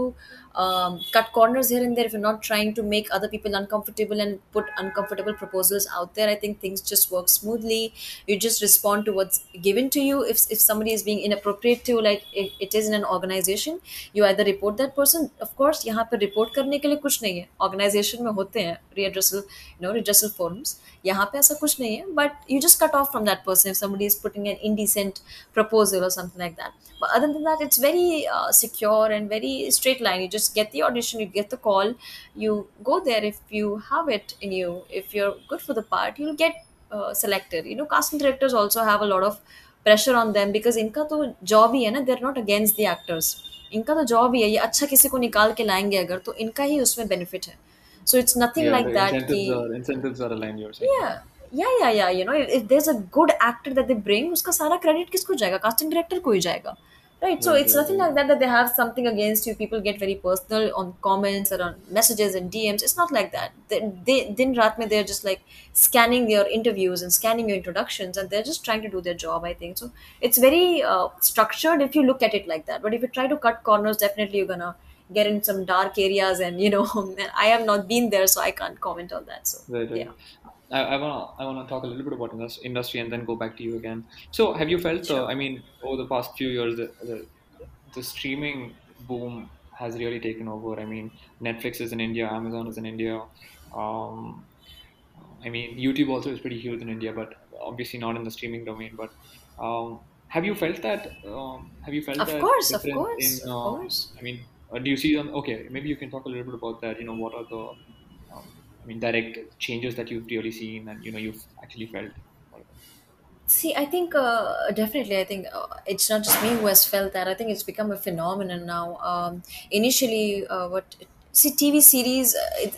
um, cut corners here and there if you're not trying to make other people uncomfortable and put uncomfortable proposals out there i think things just work smoothly you just respond to what's given to you if, if somebody is being inappropriate to like it, it is in an organization you either report that person of course यहाँ पे report करने के लिए कुछ नहीं है organization में होते हैं redressal you know redressal forums यहाँ पे ऐसा कुछ नहीं है but you just cut off from that person if somebody is putting an indecent proposal or something like that but other than that it's very uh, secure and very straight line you just get the audition you get the call you go there if you have it in you if you're good for the part you'll get uh, selected you know casting directors also have a lot of pressure on them because इनका तो job ही है ना they are not against the actors इनका तो job ही है ये अच्छा किसी को निकाल के लाएँगे अगर तो इनका ही उसमें बेनिफिट है so it's nothing Yeah, like the that कि incentives are incentives are aligned. You're saying. yeah yeah yeah yeah you know if, if there's a good actor that they bring उसका सारा credit किसको जाएगा casting director को ही जाएगा right so it's nothing like that that they have something against you. People get very personal on comments or on messages and DMs it's not like that. They, they din mein they're just like scanning your interviews and scanning your introductions and they're just trying to do their job I think. So it's very uh, structured if you look at it like that. But if you try to cut corners definitely you're gonna get in some dark areas and you know I have not been there so I can't comment on that so Right, right. yeah I, I wanna I wanna talk a little bit about indus- industry and then go back to you again. So have you felt? Uh, I mean, over the past few years, the, the the streaming boom has really taken over. I mean, Netflix is in India, Amazon is in India. Um, I mean, YouTube also is pretty huge in India, but obviously not in the streaming domain. But um, have you felt that? Um, have you felt Of that course, of course, in? of Uh, course. I mean, uh, do you see them? Okay, maybe you can talk a little bit about that. You know, what are the, um, I mean, direct changes that you've really seen and you know you've actually felt. See, I think uh, definitely. I think uh, it's not just me who has felt that. I think it's become a phenomenon now. Um, initially, uh, what see TV series, uh,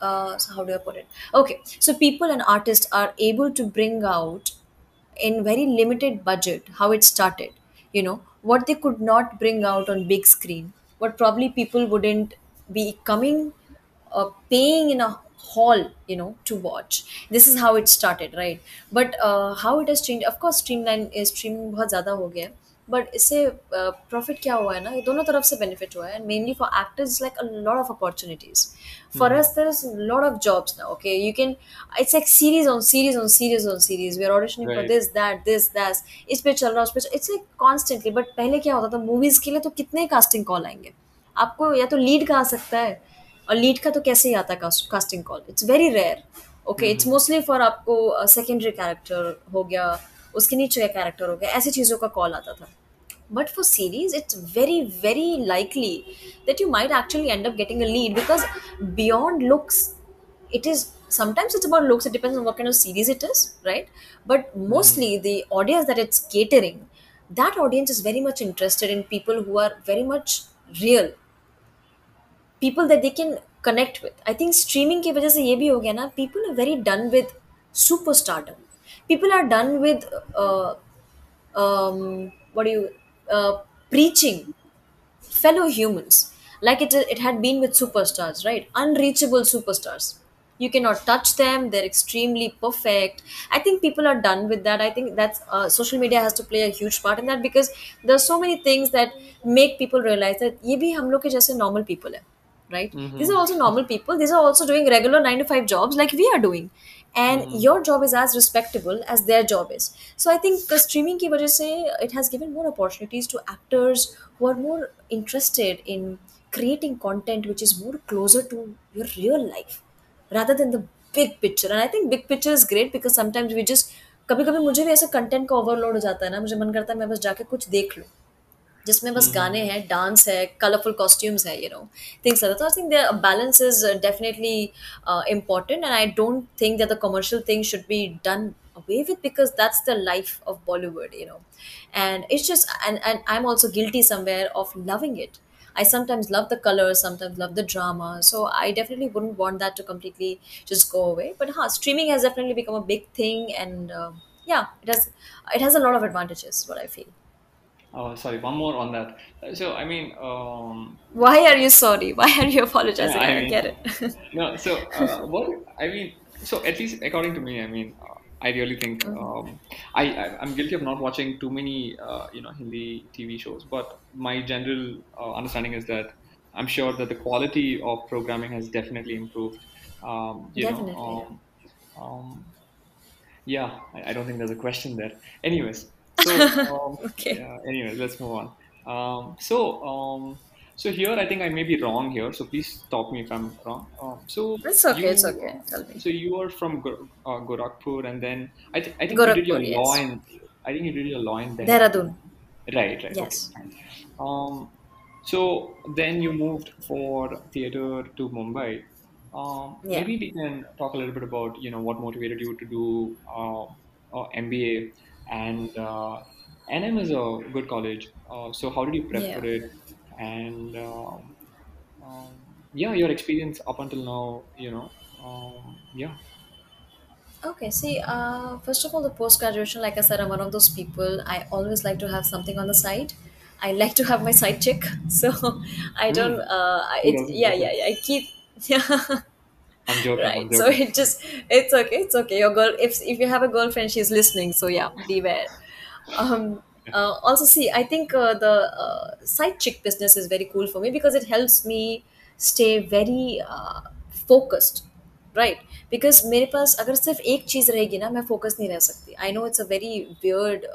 uh, so how do I put it? Okay, so people and artists are able to bring out in very limited budget how it started you know what they could not bring out on big screen what probably people wouldn't be coming uh, paying in a hall you know to watch this is how it started right but uh, how it has changed of course streamline streaming बहुत ज़्यादा हो गया है but इससे profit क्या हुआ है ना ये दोनों तरफ़ से बेनिफिट हुआ है and mainly for actors like a lot of opportunities for Mm-hmm. us there's a lot of jobs now okay you can it's like series on series on series on series we are auditioning for Right. this that this that इस पे चल रहा उस पे चल- it's like constantly but पहले क्या होता था मूवीज़ के लिए तो कितने कास्टिंग कॉल आएँगे आपको या तो लीड का आ सकता है और लीड का तो कैसे ही आता है casting call it's very rare okay it's mostly for आपको सेकेंडरी कैरेक्टर हो गया उसके नीचे का कैरेक्टर हो गया ऐसी चीज़ों का कॉल आता था. But for series it's very very likely that you might actually end of getting a lead because beyond looks it is sometimes it's about looks it depends on what kind of series it is right but mostly the audience that it's catering that audience is very much interested in people who are very much real people that they can connect with i think streaming की वजह से ये भी हो गया ना people are very done with superstardom people are done with uh, um, what do you uh, preaching fellow humans like it, it had been with superstars right unreachable superstars you cannot touch them they're extremely perfect i think people are done with that i think that's uh, social media has to play a huge part in that because there's so many things that make people realize that ये भी हम लोग के जैसे normal people है right these are Mm-hmm. also normal people these are also doing regular 9 to 5 jobs like we are doing and Mm-hmm. your job is as respectable as their job is so i think uh, streaming ki wajah se it has given more opportunities to actors who are more interested in creating content which is more closer to your real life rather than the big picture and i think big picture is great because sometimes we just कभी कभी मुझे भी ऐसा content का overload हो जाता है ना मुझे मन करता है मैं बस जाके कुछ देख लूँ जिसमें बस Mm-hmm. गाने हैं डांस है कलरफुल कॉस्ट्यूम्स है you no things like that तो I think the balance is definitely important and i don't think that the commercial thing should be done away with because that's the life of bollywood you know and it's just and, and i'm also guilty somewhere of loving it i sometimes love the colors sometimes love the drama so i definitely wouldn't want that to completely just go away but huh, streaming has definitely become a big thing and uh, yeah it has it has a lot of advantages what i feel Oh, sorry, one more on that. So, I mean, um, Why are you sorry? Why are you yeah, apologizing? I I don't get it. no, so, uh, what, I mean, so at least according to me, I mean, uh, I really think um, I, I I'm guilty of not watching too many uh, you know Hindi TV shows, but my general uh, understanding is that I'm sure that the quality of programming has definitely improved. Um, you know, Definitely, um, um, yeah, I, I don't think there's a question there. Anyways, so um, okay. yeah. Anyways, let's move on. Um, so um, so here I think I may be wrong here. So please stop me if I'm wrong. Um, so It's okay. It's you okay. Tell me. so you are from Gor- uh, Gorakhpur, and then I th- I think you did your Gorakhpur, law in I think you did your law in Dehradun. Dehradun, Right, right. Yes. fine. Um, so then you moved for theater to Mumbai. Um, Yeah. maybe we can talk a little bit about, you know, what motivated you to do uh, uh, MBA and uh, NM is a good college. Uh, so how did you prep Yeah. for it? And um, um, yeah, your experience up until now, you know, um, yeah. Okay, see, uh, first of all, the post graduation, like I said, I'm one of those people. I always like to have something on the side. I like to have my side chick, so I don't. Hmm. Uh, I- Who it doesn't? yeah, yeah, yeah. I keep yeah. I'm joking. I'm right so joking. it just it's okay it's okay your girl if if you have a girlfriend she's listening so yeah beware um uh, also see i think uh, the uh, side chick business is very cool for me because it helps me stay very uh, focused right because मेरे पास अगर सिर्फ एक चीज़ रहेगी ना मैं focus नहीं रह सकती I know it's a very weird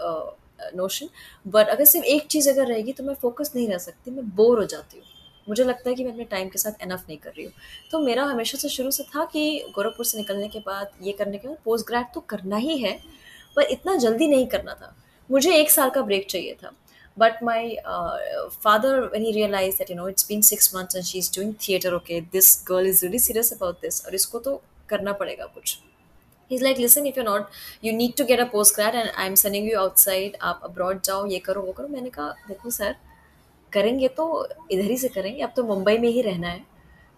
notion but अगर सिर्फ एक चीज़ अगर रहेगी तो मैं फोकस नहीं रह सकती मैं बोर हो जाती हूँ मुझे लगता है कि मैं अपने टाइम के साथ एनफ नहीं कर रही हूँ। तो मेरा हमेशा से शुरू से था कि गोरखपुर से निकलने के बाद ये करने के बाद पोस्ट ग्रैड तो करना ही है, पर इतना जल्दी नहीं करना था। मुझे एक साल का ब्रेक चाहिए था। But my father when he realise that you know it's been six month and she is doing theatre okay this girl is really serious about this और इसको तो करना पड़ेगा कुछ। He is like listen if you not you need to get a post grade and I am sending you outside आप abroad जाओ, ये करो, वो करो। मैंने कहा, देखो सर करेंगे तो इधर ही से करेंगे। अब तो मुंबई में ही रहना है।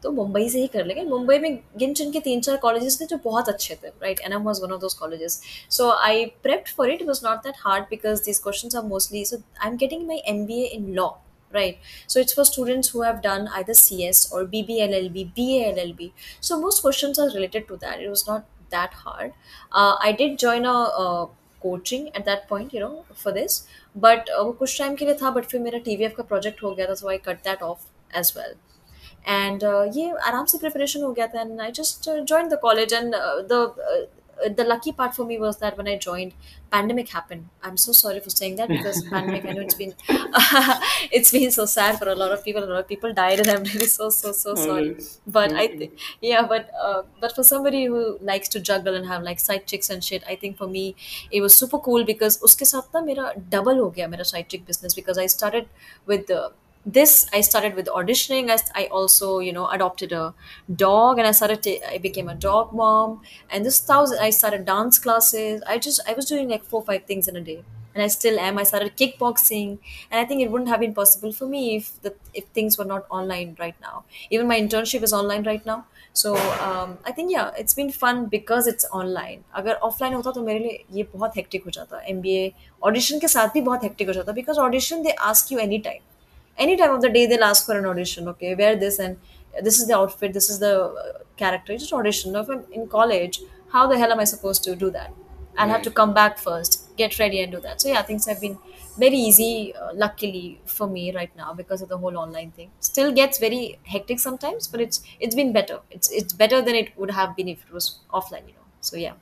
तो मुंबई से ही कर लेंगे। मुंबई में गिन चिन के तीन चार कॉलेजेस थे जो बहुत अच्छे थे right N M was one of those colleges so I prepped for it was not that hard because this question are mostly so I am getting my M B A in law right so it's for students who have done I the C S और B B L L B B A L L B so most question are related to that it was not that hard I did join a coaching at that point you know for this uh, वो कुछ time के लिए था but फिर मेरा T V F का project हो गया था so I cut that off as well and ये आराम से प्रिपरेशन हो गया था and I just join the college and the the lucky part for me was that when I joined, pandemic happened. I'm so sorry for saying that because pandemic, I know it's been it's been so sad for a lot of people. A lot of people died, and I'm really so so so oh, sorry. But I think yeah, but uh, but for somebody who likes to juggle and have like side chicks and shit, I think for me it was super cool because uske saath mera double ho gaya mera side chick business because I started with the this I started with auditioning. I, I also you know adopted a dog and I started ta- I became a dog mom and this thousand I started dance classes. I just I was doing like four five things in a day and I still am. I started kickboxing and I think it wouldn't have been possible for me if the if things were not online right now. Even my internship is online right now. So um, I think yeah, it's been fun because it's online. अगर offline होता तो मेरे लिए ये बहुत hectic हो जाता. MBA audition के साथ भी बहुत hectic हो जाता because audition they ask you anytime any time of the day they'll ask for an audition okay wear this and this is the outfit this is the uh, character just audition. Now if i'm in college how the hell am i supposed to do that? I'll have to come back first get ready and do that. So yeah things have been very easy uh, luckily for me right now because of the whole online thing. Still gets very hectic sometimes but it's it's been better. It's it's better than it would have been if it was offline you know. So yeah.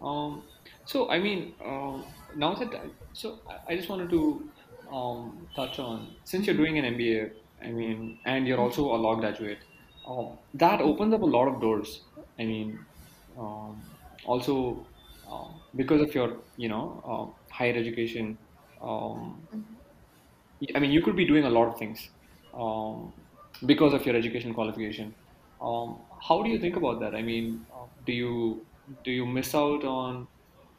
Um, so I mean, um, now that I, so I I just wanted to um, touch on since you're doing an MBA, I mean, and you're also a law graduate, um, that opens up a lot of doors. I mean, um, also, uh, because of your you know uh, higher education um, I mean, you could be doing a lot of things um, because of your education qualification. Um, how do you think about that? I mean, do you do you miss out on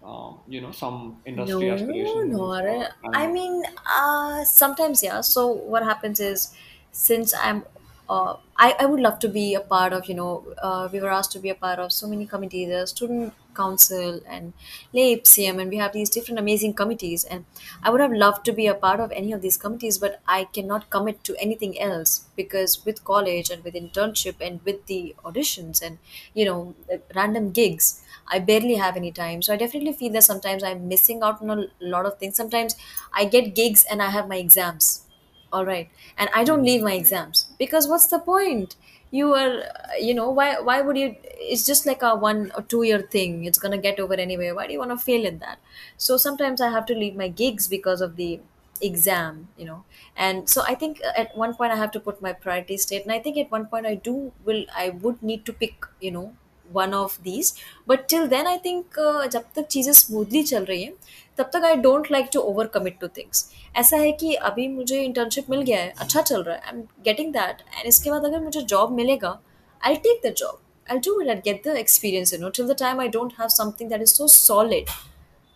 um, you know some industry No, aspirations? no. Uh, I and mean, uh, sometimes, yeah. So what happens is, since I'm, uh, I, I would love to be a part of, you know, uh, we were asked to be a part of so many committees, uh, student council and LAPCM, and we have these different amazing committees. And I would have loved to be a part of any of these committees, but I cannot commit to anything else because with college and with internship and with the auditions and, you know, random gigs. I barely have any time. So I definitely feel that sometimes I'm missing out on a lot of things. Sometimes I get gigs and I have my exams. All right. And I don't Mhm. leave my exams because what's the point? You are, you know, why, why would you? It's just like a one or two year thing. It's to get over anyway. Why do you want to fail in that? So sometimes I have to leave my gigs because of the exam you know and so i think uh, at one point i have to put my priority state and i think at one point i do will i would need to pick you know one of these but till then I think जब तक चीज़ें smoothly चल रही हैं, तब तक I don't like to over commit to things ऐसा है कि अभी मुझे इंटर्नशिप मिल गया है अच्छा चल रहा है I am getting that and इसके बाद अगर मुझे जॉब मिलेगा I take the job I do I get the experience you know till the time I don't have something that is so solid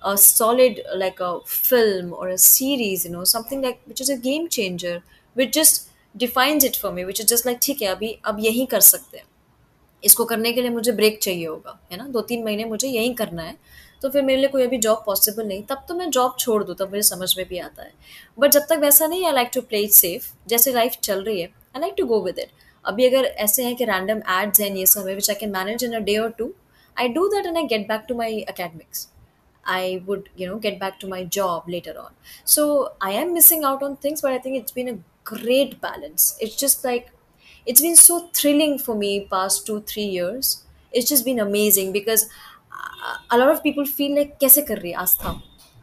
a solid like a film और a series you know something like which is a game changer which just defines it for me which is just like ठीक है, अभी, अब यही कर सकते हैं. इसको करने के लिए मुझे ब्रेक चाहिए होगा है ना? दो तीन महीने मुझे यही करना है। तो फिर मेरे लिए कोई अभी जॉब पॉसिबल नहीं। तब तो मैं जॉब छोड़ दूँ तब मुझे समझ में भी आता है। बट जब तक वैसा नहीं I like to play it safe जैसे लाइफ चल रही है I like to go with it अभी अगर ऐसे हैं कि रैंडम एड्स हैं ये सब है which I can manage in a day और two I do that and I get back to my academics I would, you know, get back to my job later on. So I am missing out on things, but I think it's been a great balance. It's just like it's been so thrilling for me past 2 3 years. It's just been amazing because uh, a lot of people feel like kaise kar rahi Aastha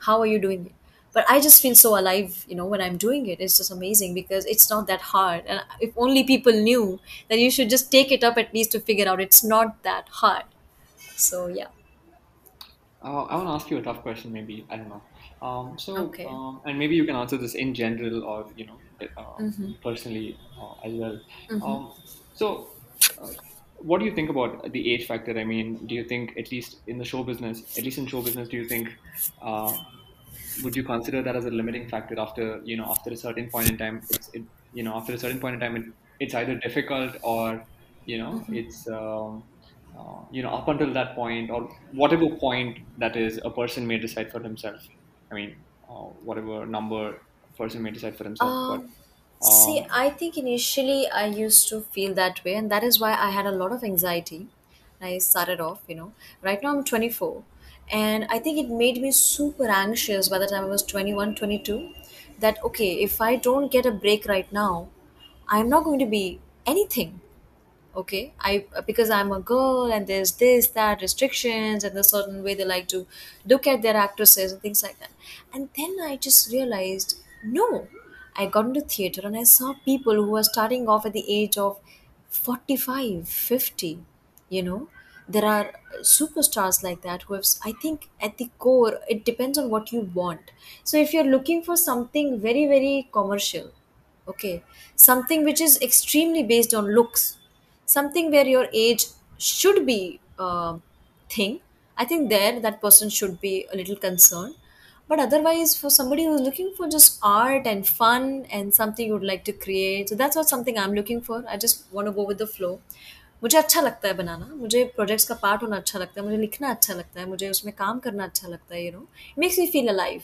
how are you doing it? But i just feel so alive you know when i'm doing it. It's just amazing because it's not that hard. And if only people knew that you should just take it up at least to figure out it's not that hard. So yeah. Oh, I want to ask you a tough question, maybe. I don't know. Um, so, Okay. um, and maybe you can answer this in general or, you know, uh, personally uh, as well. Um, so, uh, what do you think about the age factor? I mean, do you think, at least in the show business, at least in show business, do you think, uh, would you consider that as a limiting factor after, you know, after a certain point in time, it's, it, you know, after a certain point in time, it, it's either difficult or, you know, it's, um, uh, you know, up until that point, or whatever point that is, a person may decide for himself. I mean, uh, whatever number a person may decide for himself. But Um, see, um, I think initially I used to feel that way, and that is why I had a lot of anxiety. I started off, you know. Right now I'm 24, and I think it made me super anxious by the time I was 21, 22. That okay, if I don't get a break right now, I'm not going to be anything okay i because i'm a girl and there's this that restrictions and the certain way they like to look at their actresses and things like that and then i just realized no i got into theater and i saw people who are starting off at the age of 45, 50. you know there are superstars like that who have i think at the core it depends on what you want so if you're looking for something very very commercial okay something which is extremely based on looks something where your age should be a thing i think there that person should be a little concerned but otherwise for somebody who's looking for just art and fun and something you would like to create so that's what something i'm looking for i just want to go with the flow मुझे अच्छा लगता है बनाना मुझे projects का part होना अच्छा लगता है मुझे लिखना अच्छा लगता है मुझे उसमें काम करना अच्छा लगता है you know makes me feel alive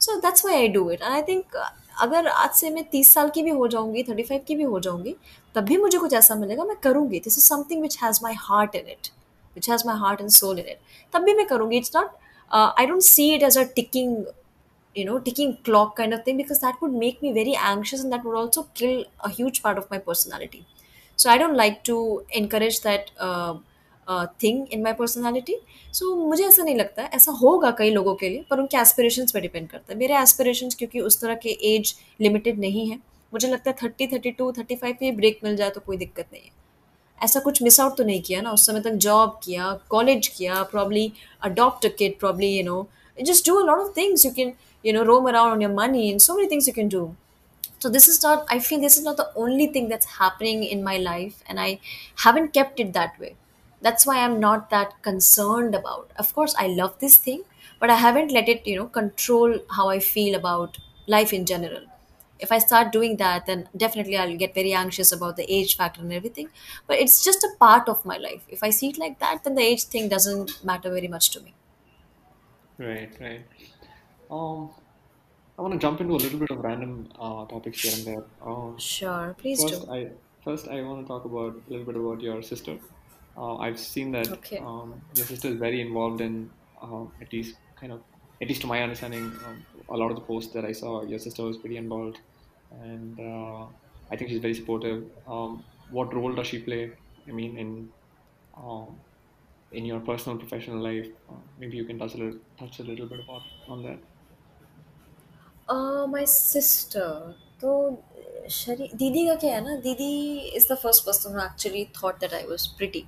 so that's why I do it and I think अगर आज से मैं तीस साल की भी हो जाऊंगी थर्टी फाइव की भी हो जाऊंगी तब भी मुझे कुछ ऐसा मिलेगा, मैं करूँगी। This is something which has my heart in it which has my heart and soul in it तब भी मैं करूँगी। It's not I don't see it as a ticking you know ticking clock kind of thing because that would make me very anxious and that would also kill a huge part of my personality so I don't like to encourage that thing in my personality so मुझे ऐसा नहीं लगता है। ऐसा होगा कई लोगों के लिए, पर उनके एस्पिरेशंस पर डिपेंड करता है। मेरे एस्पिरेशंस क्योंकि उस तरह के एज लिमिटेड नहीं है। मुझे लगता है thirty thirty two thirty five पे ब्रेक मिल जाए तो कोई दिक्कत नहीं है। ऐसा कुछ मिस आउट तो नहीं किया ना, उस समय तक जॉब किया कॉलेज किया probably adopt kit probably you know just do a lot of things you can you know roam around on your money in so many things you can do so this is not I feel this is not the only thing that's happening in my life and I haven't kept it that way that's why I am not that concern about of course I love this thing but I haven't let it you know control how I feel about life in general if i start doing that then definitely i'll get very anxious about the age factor and everything but it's just a part of my life if i see it like that then the age thing doesn't matter very much to me Right, right. Um, I want to jump into a little bit of random uh, topics here and there. Um, sure please first, do I first I want to talk about a little bit about your sister. Uh, I've seen that okay um, your sister is very involved in uh, at least kind of at least to my understanding, um, a lot of the posts that I saw, your sister was pretty involved, and uh, I think she's very supportive. Um, what role does she play? I mean, in um, in your personal professional life, uh, maybe you can touch a little touch a little bit about on that. Uh, my sister. तो शरी दीदी का क्या है ना दीदी is the first person who actually thought that I was pretty.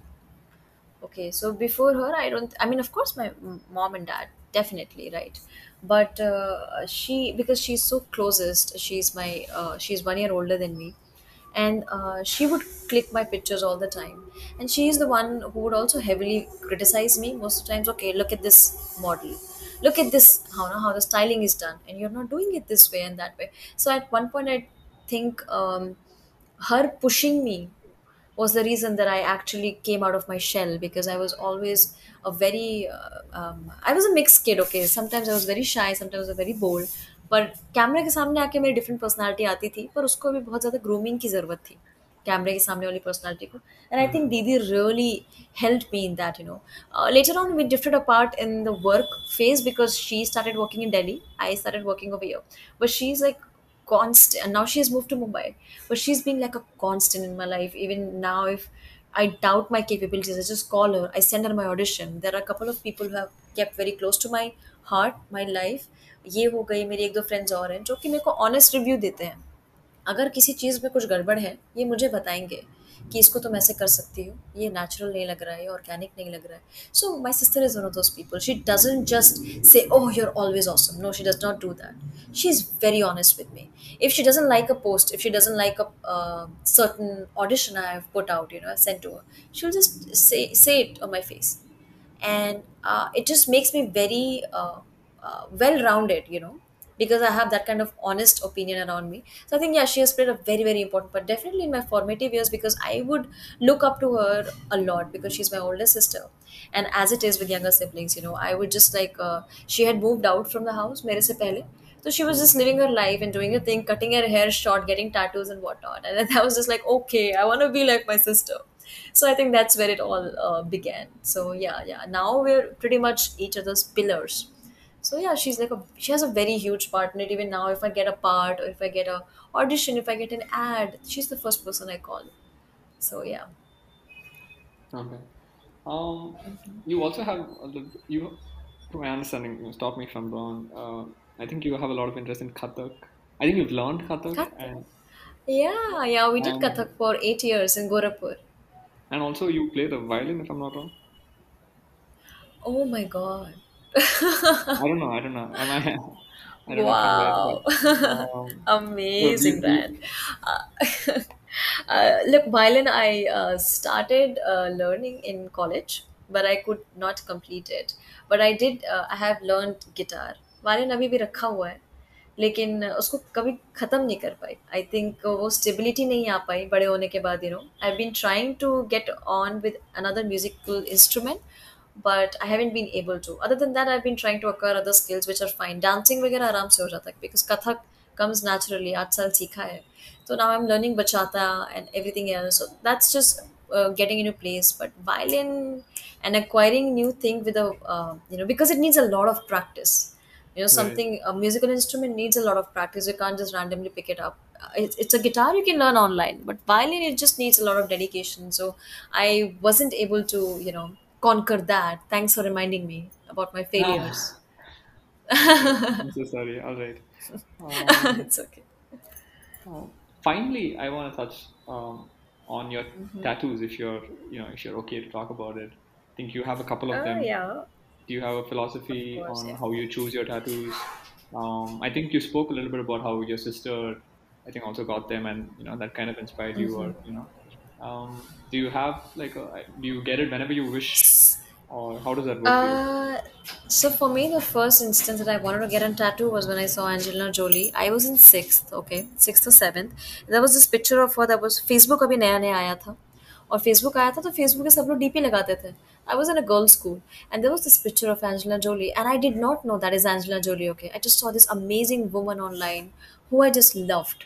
Okay, so before her, I don't. I mean, of course, my m- mom and dad, definitely, right? But uh, she, because she's so closest, she's my, uh, she's one year older than me, and uh, she would click my pictures all the time. And she is the one who would also heavily criticize me most of the times. Okay, look at this model. Look at this how how the styling is done, and you're not doing it this way and that way. So at one point, I think um, her pushing me was the reason that I actually came out of my shell because I was always a very uh, um, I was a mixed kid. Okay, sometimes I was very shy, sometimes I was very bold. पर कैमरे के सामने आके मेरी different personality आती थी पर उसको भी बहुत ज़्यादा ग्रूमिंग की ज़रूरत थी कैमरे के सामने वाली पर्सनालिटी को एंड आई थिंक दीदी really helped me in that you know uh, later on we drifted apart in the work phase because she started working in delhi i started working over here but she's like constant and now she has moved to mumbai but she's been like a constant in my life even now if i doubt my capabilities i just call her i send her my audition there are a couple of people who have kept very close to my heart my life ये हो गई मेरी एक दो friends और हैं जो कि मेरे को ऑनेस्ट रिव्यू देते हैं अगर किसी चीज़ में कुछ गड़बड़ है ये मुझे बताएँगे कि इसको तुम ऐसे कर सकती हो। ये नेचुरल नहीं लग रहा है ऑर्गेनिक नहीं लग रहा है। So my sister is one of those people she doesn't just say oh you are always awesome no she does not do that she is very honest with me if she doesn't like a post if she doesn't like a certain audition I have put out you know sent to her she will just say it on my face and it just makes me very well rounded you know because i have that kind of honest opinion around me. So i think yeah she has played a very very important but definitely in my formative years because i would look up to her a lot because she's my older sister. And as it is with younger siblings you know i would just like uh, she had moved out from the house mere se pehle. So she was just living her life and doing her thing, cutting her hair short, getting tattoos and whatnot. And then I was just like, okay, I want to be like my sister. So i think that's where it all uh, began. So yeah yeah. Now we're pretty much each other's pillars so yeah she's like a she has a very huge part in it even now if i get a part or if i get a audition if i get an ad she's the first person i call so yeah Okay. Um, you also have a little, you, to my understanding, you know, stop me if I'm wrong. Uh, I think you have a lot of interest in Kathak. I think you've learned Kathak Kathak. and yeah yeah we did and kathak for eight years in Gorakhpur and also you play the violin if I'm not wrong. oh my god I don't know. I don't know. Am I? I don't know if I'm right, wow but um, so do amazing do man uh, uh, look violin i uh, started uh, learning in college but i could not complete it but i did uh, i have learned guitar violin अभी भी रखा हुआ है लेकिन उसको कभी ख़त्म नहीं कर पाई आई थिंक वो स्टेबिलिटी नहीं आ पाई बड़े होने के बाद you know I been trying to get on with another musical instrument but I haven't been able to. Other than that, I've been trying to acquire other skills which are fine. Dancing वगैरह आराम से हो जाता है because Kathak comes naturally. आठ साल सीखा है. So now I'm learning bachata and everything else. So that's just uh, getting into place. But violin and acquiring new thing with a uh, you know because it needs a lot of practice. You know right? something a musical instrument needs a lot of practice. You can't just randomly pick it up. Uh, It's, it's a guitar you can learn online, but violin it just needs a lot of dedication. So I wasn't able to you know conquer that. Thanks for reminding me about my failures. Ah. I'm so sorry. All right. Um, it's okay. uh, finally, I want to touch um, on your tattoos if you're you know if you're okay to talk about it. I think you have a couple of Oh them. yeah, Do you have a philosophy course, on yeah. how you choose your tattoos? Um, I think you spoke a little bit about how your sister, I think, also got them, and you know that kind of inspired you, or you know, um, do you have like a, do you get it whenever you wish, or how does that work for you? Uh, so for me, the first instance that I wanted to get a tattoo was when I saw Angelina Jolie. I was in sixth, okay, sixth or seventh. There was this picture of her that was Facebook अभी नया नया आया था और Facebook आया था तो Facebook पे सब लोग डीपी लगाते थे. I was in a girls' school and there was this picture of Angelina Jolie and I did not know that is Angelina Jolie. Okay, I just saw this amazing woman online who I just loved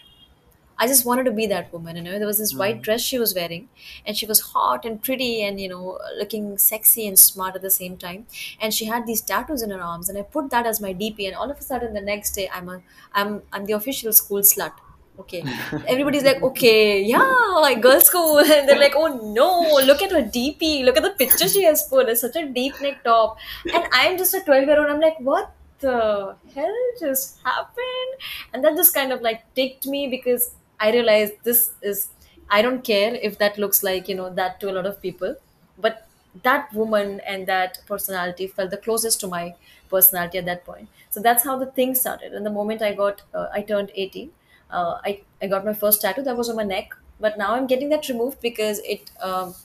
I just wanted to be that woman. You know, there was this white Mm. dress she was wearing, and she was hot and pretty, and you know, looking sexy and smart at the same time. And she had these tattoos in her arms, and I put that as my DP. And all of a sudden, the next day, I'm a, I'm, I'm the official school slut. Okay, everybody's like, okay, yeah, like girls' school, and they're like, oh no, look at her DP, look at the picture she has put. It's such a deep neck top, and I'm just a twelve year old. I'm like, what the hell just happened? And that just kind of like ticked me because I realized this is I don't care if that looks like, you know, that to a lot of people, but that woman and that personality felt the closest to my personality at that point. So that's how the thing started. And the moment I got, uh, I turned 18, uh, I, I got my first tattoo that was on my neck. But now I'm getting that removed because it um,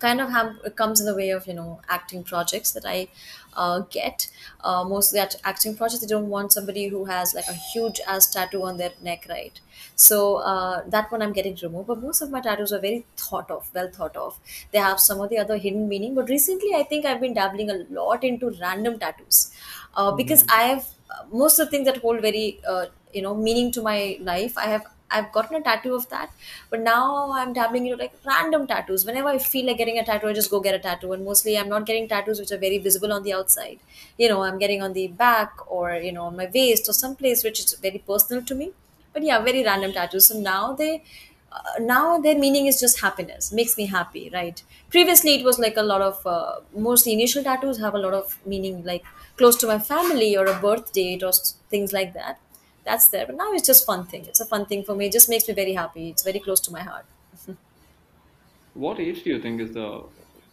kind of have it comes in the way of you know acting projects that I uh, get. Uh, mostly at acting projects, they don't want somebody who has like a huge ass tattoo on their neck, right? So uh, that one I'm getting removed. But most of my tattoos are very thought of, well thought of. They have some of the other hidden meaning. But recently, I think I've been dabbling a lot into random tattoos uh, because Mm. I have uh, most of the things that hold very uh, you know meaning to my life. I have I've gotten a tattoo of that, but now I'm dabbling into like random tattoos. Whenever I feel like getting a tattoo, I just go get a tattoo. And mostly, I'm not getting tattoos which are very visible on the outside. You know, I'm getting on the back or you know on my waist or someplace which is very personal to me. But yeah, very random tattoos. So now they, uh, now their meaning is just happiness. Makes me happy, right? Previously, it was like a lot of uh, most initial tattoos have a lot of meaning, like close to my family or a birth date or things like that that's there. But now it's just fun thing. It's a fun thing for me. It just makes me very happy. It's very close to my heart. What age do you think is the,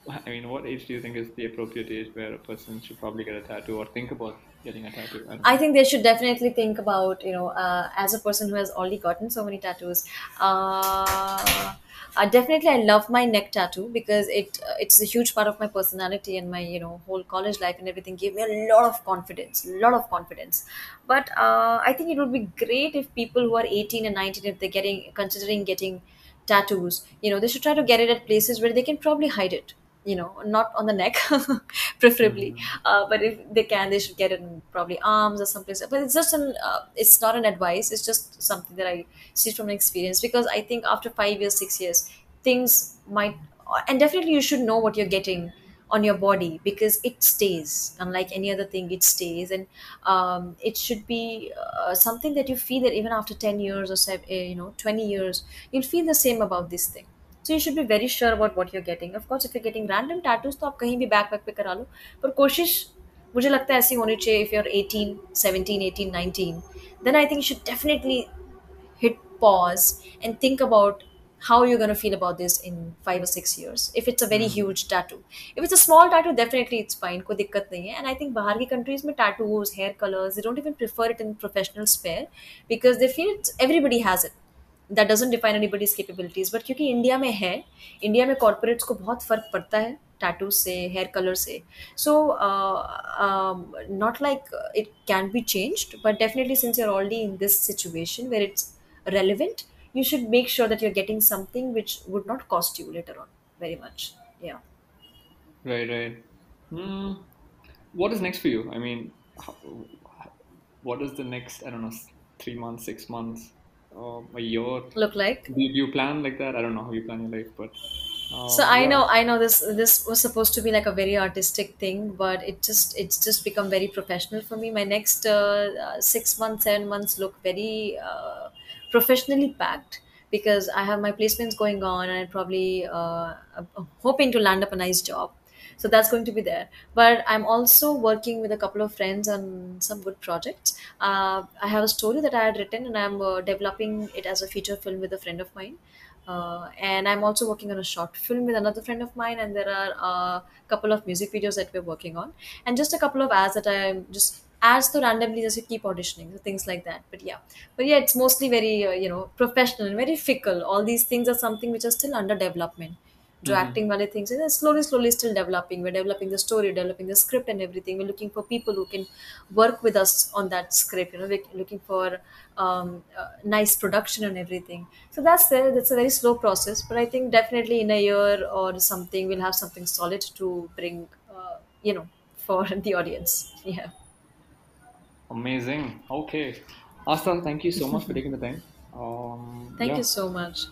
I mean, what age do you think is the appropriate age where a person should probably get a tattoo or think about getting a tattoo? I I think they should definitely think about, you know, uh, as a person who has already gotten so many tattoos, uh, uh, definitely I love my neck tattoo because it uh, it's a huge part of my personality and my you know whole college life and everything gave me a lot of confidence, a lot of confidence. But uh, I think it would be great if people who are 18 and 19, if they're getting considering getting tattoos, you know, they should try to get it at places where they can probably hide it you know not on the neck preferably. Mm. uh, but if they can they should get it in probably arms or someplace but it's just an uh, it's not an advice. It's just something that i see from experience. Because i think after five years six years things might and definitely you should know what you're getting on your body because it stays. Unlike any other thing it stays. And um, it should be uh, something that you feel that even after 10 years or seven, uh, you know 20 years you'll feel the same about this thing so you should be very sure about what you're getting of course if you're getting random tattoos तो आप कहीं भी back वैक पे करा लो पर कोशिश मुझे लगता है ऐसी होनी चाहिए if you're 18 17 18 19 then I think you should definitely hit pause and think about how you're going to feel about this in five or six years if it's a very Mm. huge tattoo if it's a small tattoo definitely it's fine कोई दिक्कत नहीं है and I think बाहर की countries में tattoos hair colors they don't even prefer it in professional spare because they feel it's, everybody has it that doesn't define anybody's capabilities but क्योंकि India में है इंडिया में कॉर्पोरेट्स को बहुत फर्क पड़ता है टैटू से हेयर कलर से so not like it can be changed but definitely since you're already in this situation where it's relevant you should make sure that you're getting something which would not cost you later on very much yeah Right, right. Hmm. What is next for you? I mean, how, what is the next, I don't know, s- three months, six months, Um, a year? look like Do you, do you plan like that? I don't know how you plan your life, but So um, I yeah. know, I know this this was supposed to be like a very artistic thing, but it just it's just become very professional for me. My next uh, uh, six months, seven months look very uh, professionally packed because I have my placements going on, and I'm probably uh, hoping to land up a nice job. So that's going to be there. But i'm also working with a couple of friends on some good projects. Uh, i have a story that i had written and i'm uh, developing it as a feature film with a friend of mine. Uh, and i'm also working on a short film with another friend of mine and there are a couple of music videos that we're working on. And just a couple of ads that i'm just ads to randomly just keep auditioning things like that. But yeah. But yeah it's mostly very uh, you know professional and very fickle. All these things are something which are still under development do Mm-hmm. acting wale things and then slowly slowly still developing we're developing the story developing the script and everything we're looking for people who can work with us on that script you know we're looking for um, uh, nice production and everything so that's there that's a very slow process but i think definitely in a year or something we'll have something solid to bring uh, you know for the audience yeah Amazing. Okay. Aastha, thank you so much for taking the time. Um, thank yeah. you so much